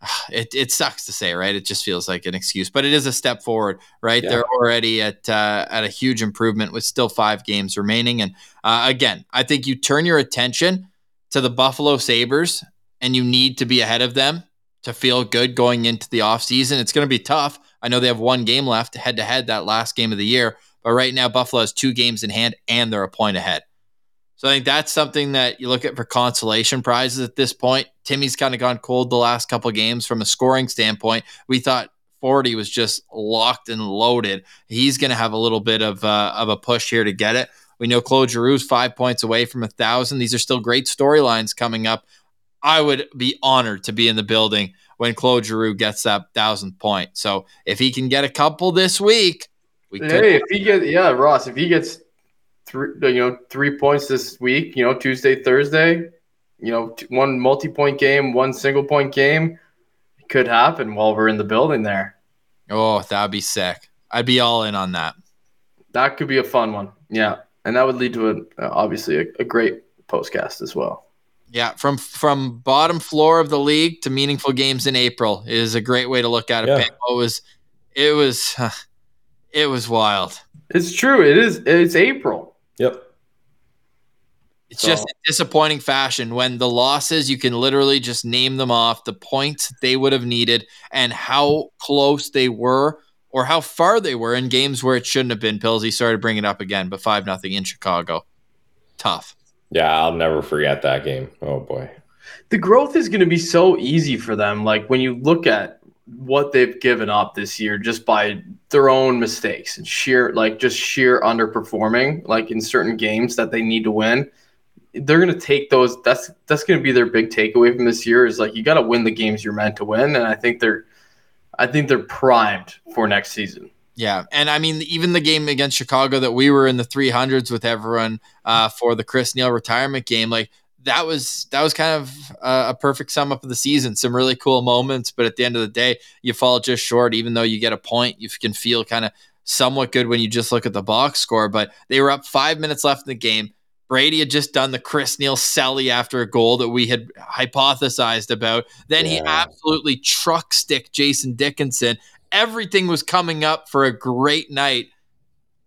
Speaker 1: it, it sucks to say, right? It just feels like an excuse, but it is a step forward, right? Yeah. They're already at uh, at a huge improvement with still five games remaining. And uh, again, I think you turn your attention to the Buffalo Sabres and you need to be ahead of them to feel good going into the offseason. It's going to be tough. I know they have one game left head to head that last game of the year, but right now Buffalo has two games in hand and they're a point ahead. So I think that's something that you look at for consolation prizes at this point. Timmy's kind of gone cold the last couple games from a scoring standpoint. We thought 40 was just locked and loaded. He's going to have a little bit of uh, of a push here to get it. We know Claude Giroux's five points away from a thousand. These are still great storylines coming up. I would be honored to be in the building when Claude Giroux gets that thousandth point. So if he can get a couple this week,
Speaker 3: we hey, could. if he gets yeah, Ross, if he gets three, you know, three points this week. You know, Tuesday, Thursday. You know, one multi-point game, one single-point game. It could happen while we're in the building there.
Speaker 1: Oh, that'd be sick. I'd be all in on that.
Speaker 3: That could be a fun one. Yeah, and that would lead to a obviously a, a great postcast as well.
Speaker 1: Yeah, from from bottom floor of the league to meaningful games in April is a great way to look at it. Yeah. It was, it was, it was wild.
Speaker 3: It's true. It is. It's April.
Speaker 2: Yep.
Speaker 1: It's so. just disappointing fashion when the losses you can literally just name them off the points they would have needed and how close they were or how far they were in games where it shouldn't have been. Pillsy started bringing it up again, but five nothing in Chicago, tough.
Speaker 2: Yeah, I'll never forget that game. Oh boy,
Speaker 3: the growth is going to be so easy for them. Like when you look at what they've given up this year just by their own mistakes and sheer like just sheer underperforming like in certain games that they need to win they're going to take those that's that's going to be their big takeaway from this year is like you got to win the games you're meant to win and i think they're i think they're primed for next season
Speaker 1: yeah, and I mean, even the game against Chicago that we were in the 300s with everyone uh, for the Chris Neil retirement game, like that was that was kind of a, a perfect sum up of the season. Some really cool moments, but at the end of the day, you fall just short. Even though you get a point, you can feel kind of somewhat good when you just look at the box score. But they were up five minutes left in the game. Brady had just done the Chris Neil Selly after a goal that we had hypothesized about. Then yeah. he absolutely truck stick Jason Dickinson. Everything was coming up for a great night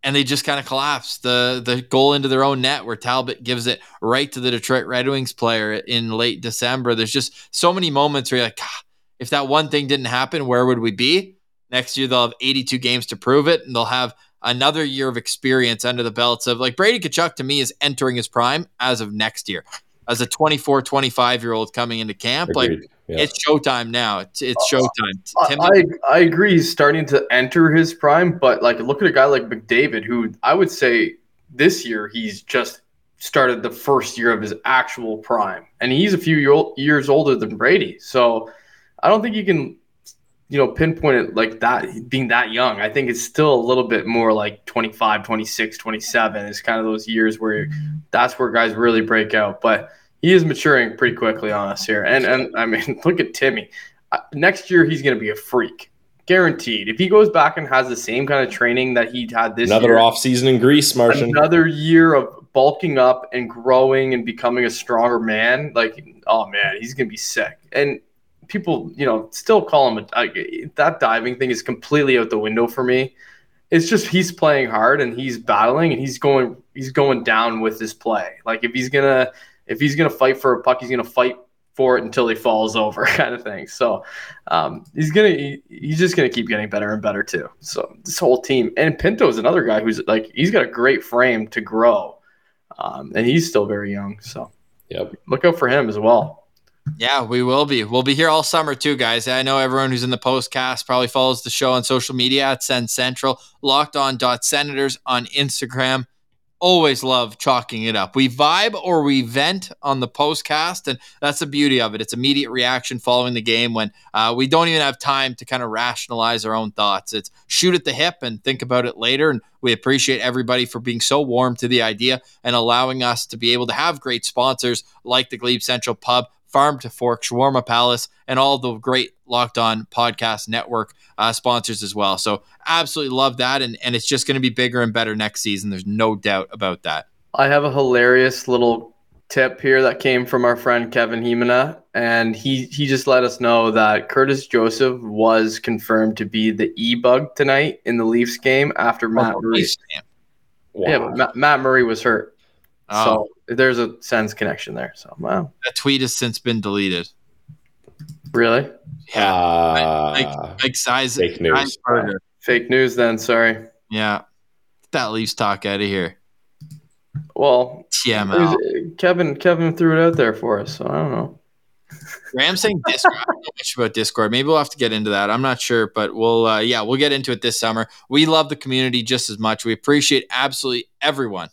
Speaker 1: and they just kind of collapsed. The the goal into their own net where Talbot gives it right to the Detroit Red Wings player in late December. There's just so many moments where you're like, ah, if that one thing didn't happen, where would we be? Next year they'll have 82 games to prove it, and they'll have another year of experience under the belts of like Brady Tkachuk to me is entering his prime as of next year. As a 24, 25 year old coming into camp, Agreed. like yeah. It's showtime now. It's, it's uh, showtime.
Speaker 3: I, I agree. He's starting to enter his prime, but like look at a guy like McDavid, who I would say this year he's just started the first year of his actual prime, and he's a few year, years older than Brady. So I don't think you can, you know, pinpoint it like that being that young. I think it's still a little bit more like 25, 26, 27 is kind of those years where mm-hmm. that's where guys really break out. But he is maturing pretty quickly on us here. And and I mean, look at Timmy. Uh, next year he's going to be a freak, guaranteed. If he goes back and has the same kind of training that he had this
Speaker 2: another year, off season in Greece, Martian,
Speaker 3: another year of bulking up and growing and becoming a stronger man. Like, oh man, he's going to be sick. And people, you know, still call him a, that diving thing is completely out the window for me. It's just he's playing hard and he's battling and he's going he's going down with his play. Like if he's gonna if he's going to fight for a puck, he's going to fight for it until he falls over, kind of thing. So um, he's gonna he, he's just gonna keep getting better and better too. So this whole team and Pinto is another guy who's like he's got a great frame to grow, um, and he's still very young. So
Speaker 2: Yep.
Speaker 3: look out for him as well.
Speaker 1: Yeah, we will be. We'll be here all summer too, guys. I know everyone who's in the postcast probably follows the show on social media at SensCentral, locked on dot senators on Instagram. Always love chalking it up. We vibe or we vent on the postcast, and that's the beauty of it. It's immediate reaction following the game when uh, we don't even have time to kind of rationalize our own thoughts. It's shoot at the hip and think about it later. And we appreciate everybody for being so warm to the idea and allowing us to be able to have great sponsors like the Glebe Central Pub Farm2Fork, Shawarma Palace, and all the great Locked On Podcast Network uh, sponsors as well. So absolutely love that, and and it's just going to be bigger and better next season. There's no doubt about that.
Speaker 3: I have a hilarious little tip here that came from our friend Kevin Himena, and he he just let us know that Curtis Joseph was confirmed to be the e bug tonight in the Leafs game after Matt Murray.
Speaker 2: Wow.
Speaker 3: Yeah, Matt, Matt Murray was hurt,
Speaker 1: Oh,
Speaker 3: so there's a sense connection there. So wow,
Speaker 1: that tweet has since been deleted.
Speaker 3: really
Speaker 1: Yeah,
Speaker 2: Uh,
Speaker 1: like like size
Speaker 2: fake news.
Speaker 1: size
Speaker 3: fake news then. Sorry.
Speaker 1: Yeah, Get that Leafs talk out of here.
Speaker 3: Well,
Speaker 1: Yeah,
Speaker 3: it
Speaker 1: man.
Speaker 3: was- Kevin Kevin threw it out there for us, so I don't know.
Speaker 1: Graham saying Discord. I don't know much about Discord. Maybe we'll have to get into that. I'm not sure, but we'll uh, yeah, we'll get into it this summer. We love the community just as much. We appreciate absolutely everyone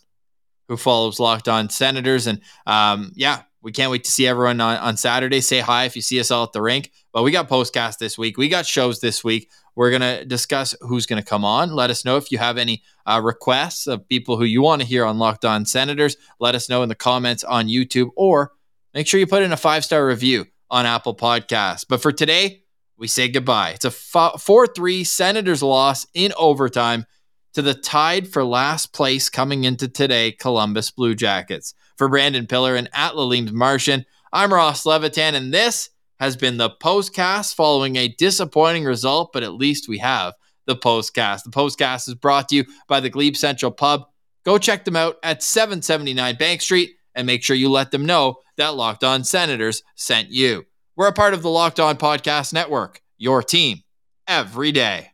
Speaker 1: who follows Locked On Senators, and um, yeah, we can't wait to see everyone on, on Saturday. Say hi if you see us all at the rink. But we got postcast this week. We got shows this week. We're gonna discuss who's gonna come on. Let us know if you have any uh, requests of people who you want to hear on Locked On Senators. Let us know in the comments on YouTube or make sure you put in a five star review on Apple Podcasts. But for today, we say goodbye. It's a 4 3 Senators loss in overtime to the tied for last place coming into today Columbus Blue Jackets. For Brandon Piller and at Martian, I'm Ross Levitan, and this has been the postcast following a disappointing result, but at least we have the postcast. The postcast is brought to you by the Glebe Central Pub. Go check them out at 779 Bank Street and make sure you let them know that Locked On Senators sent you. We're a part of the Locked On Podcast Network, your team every day.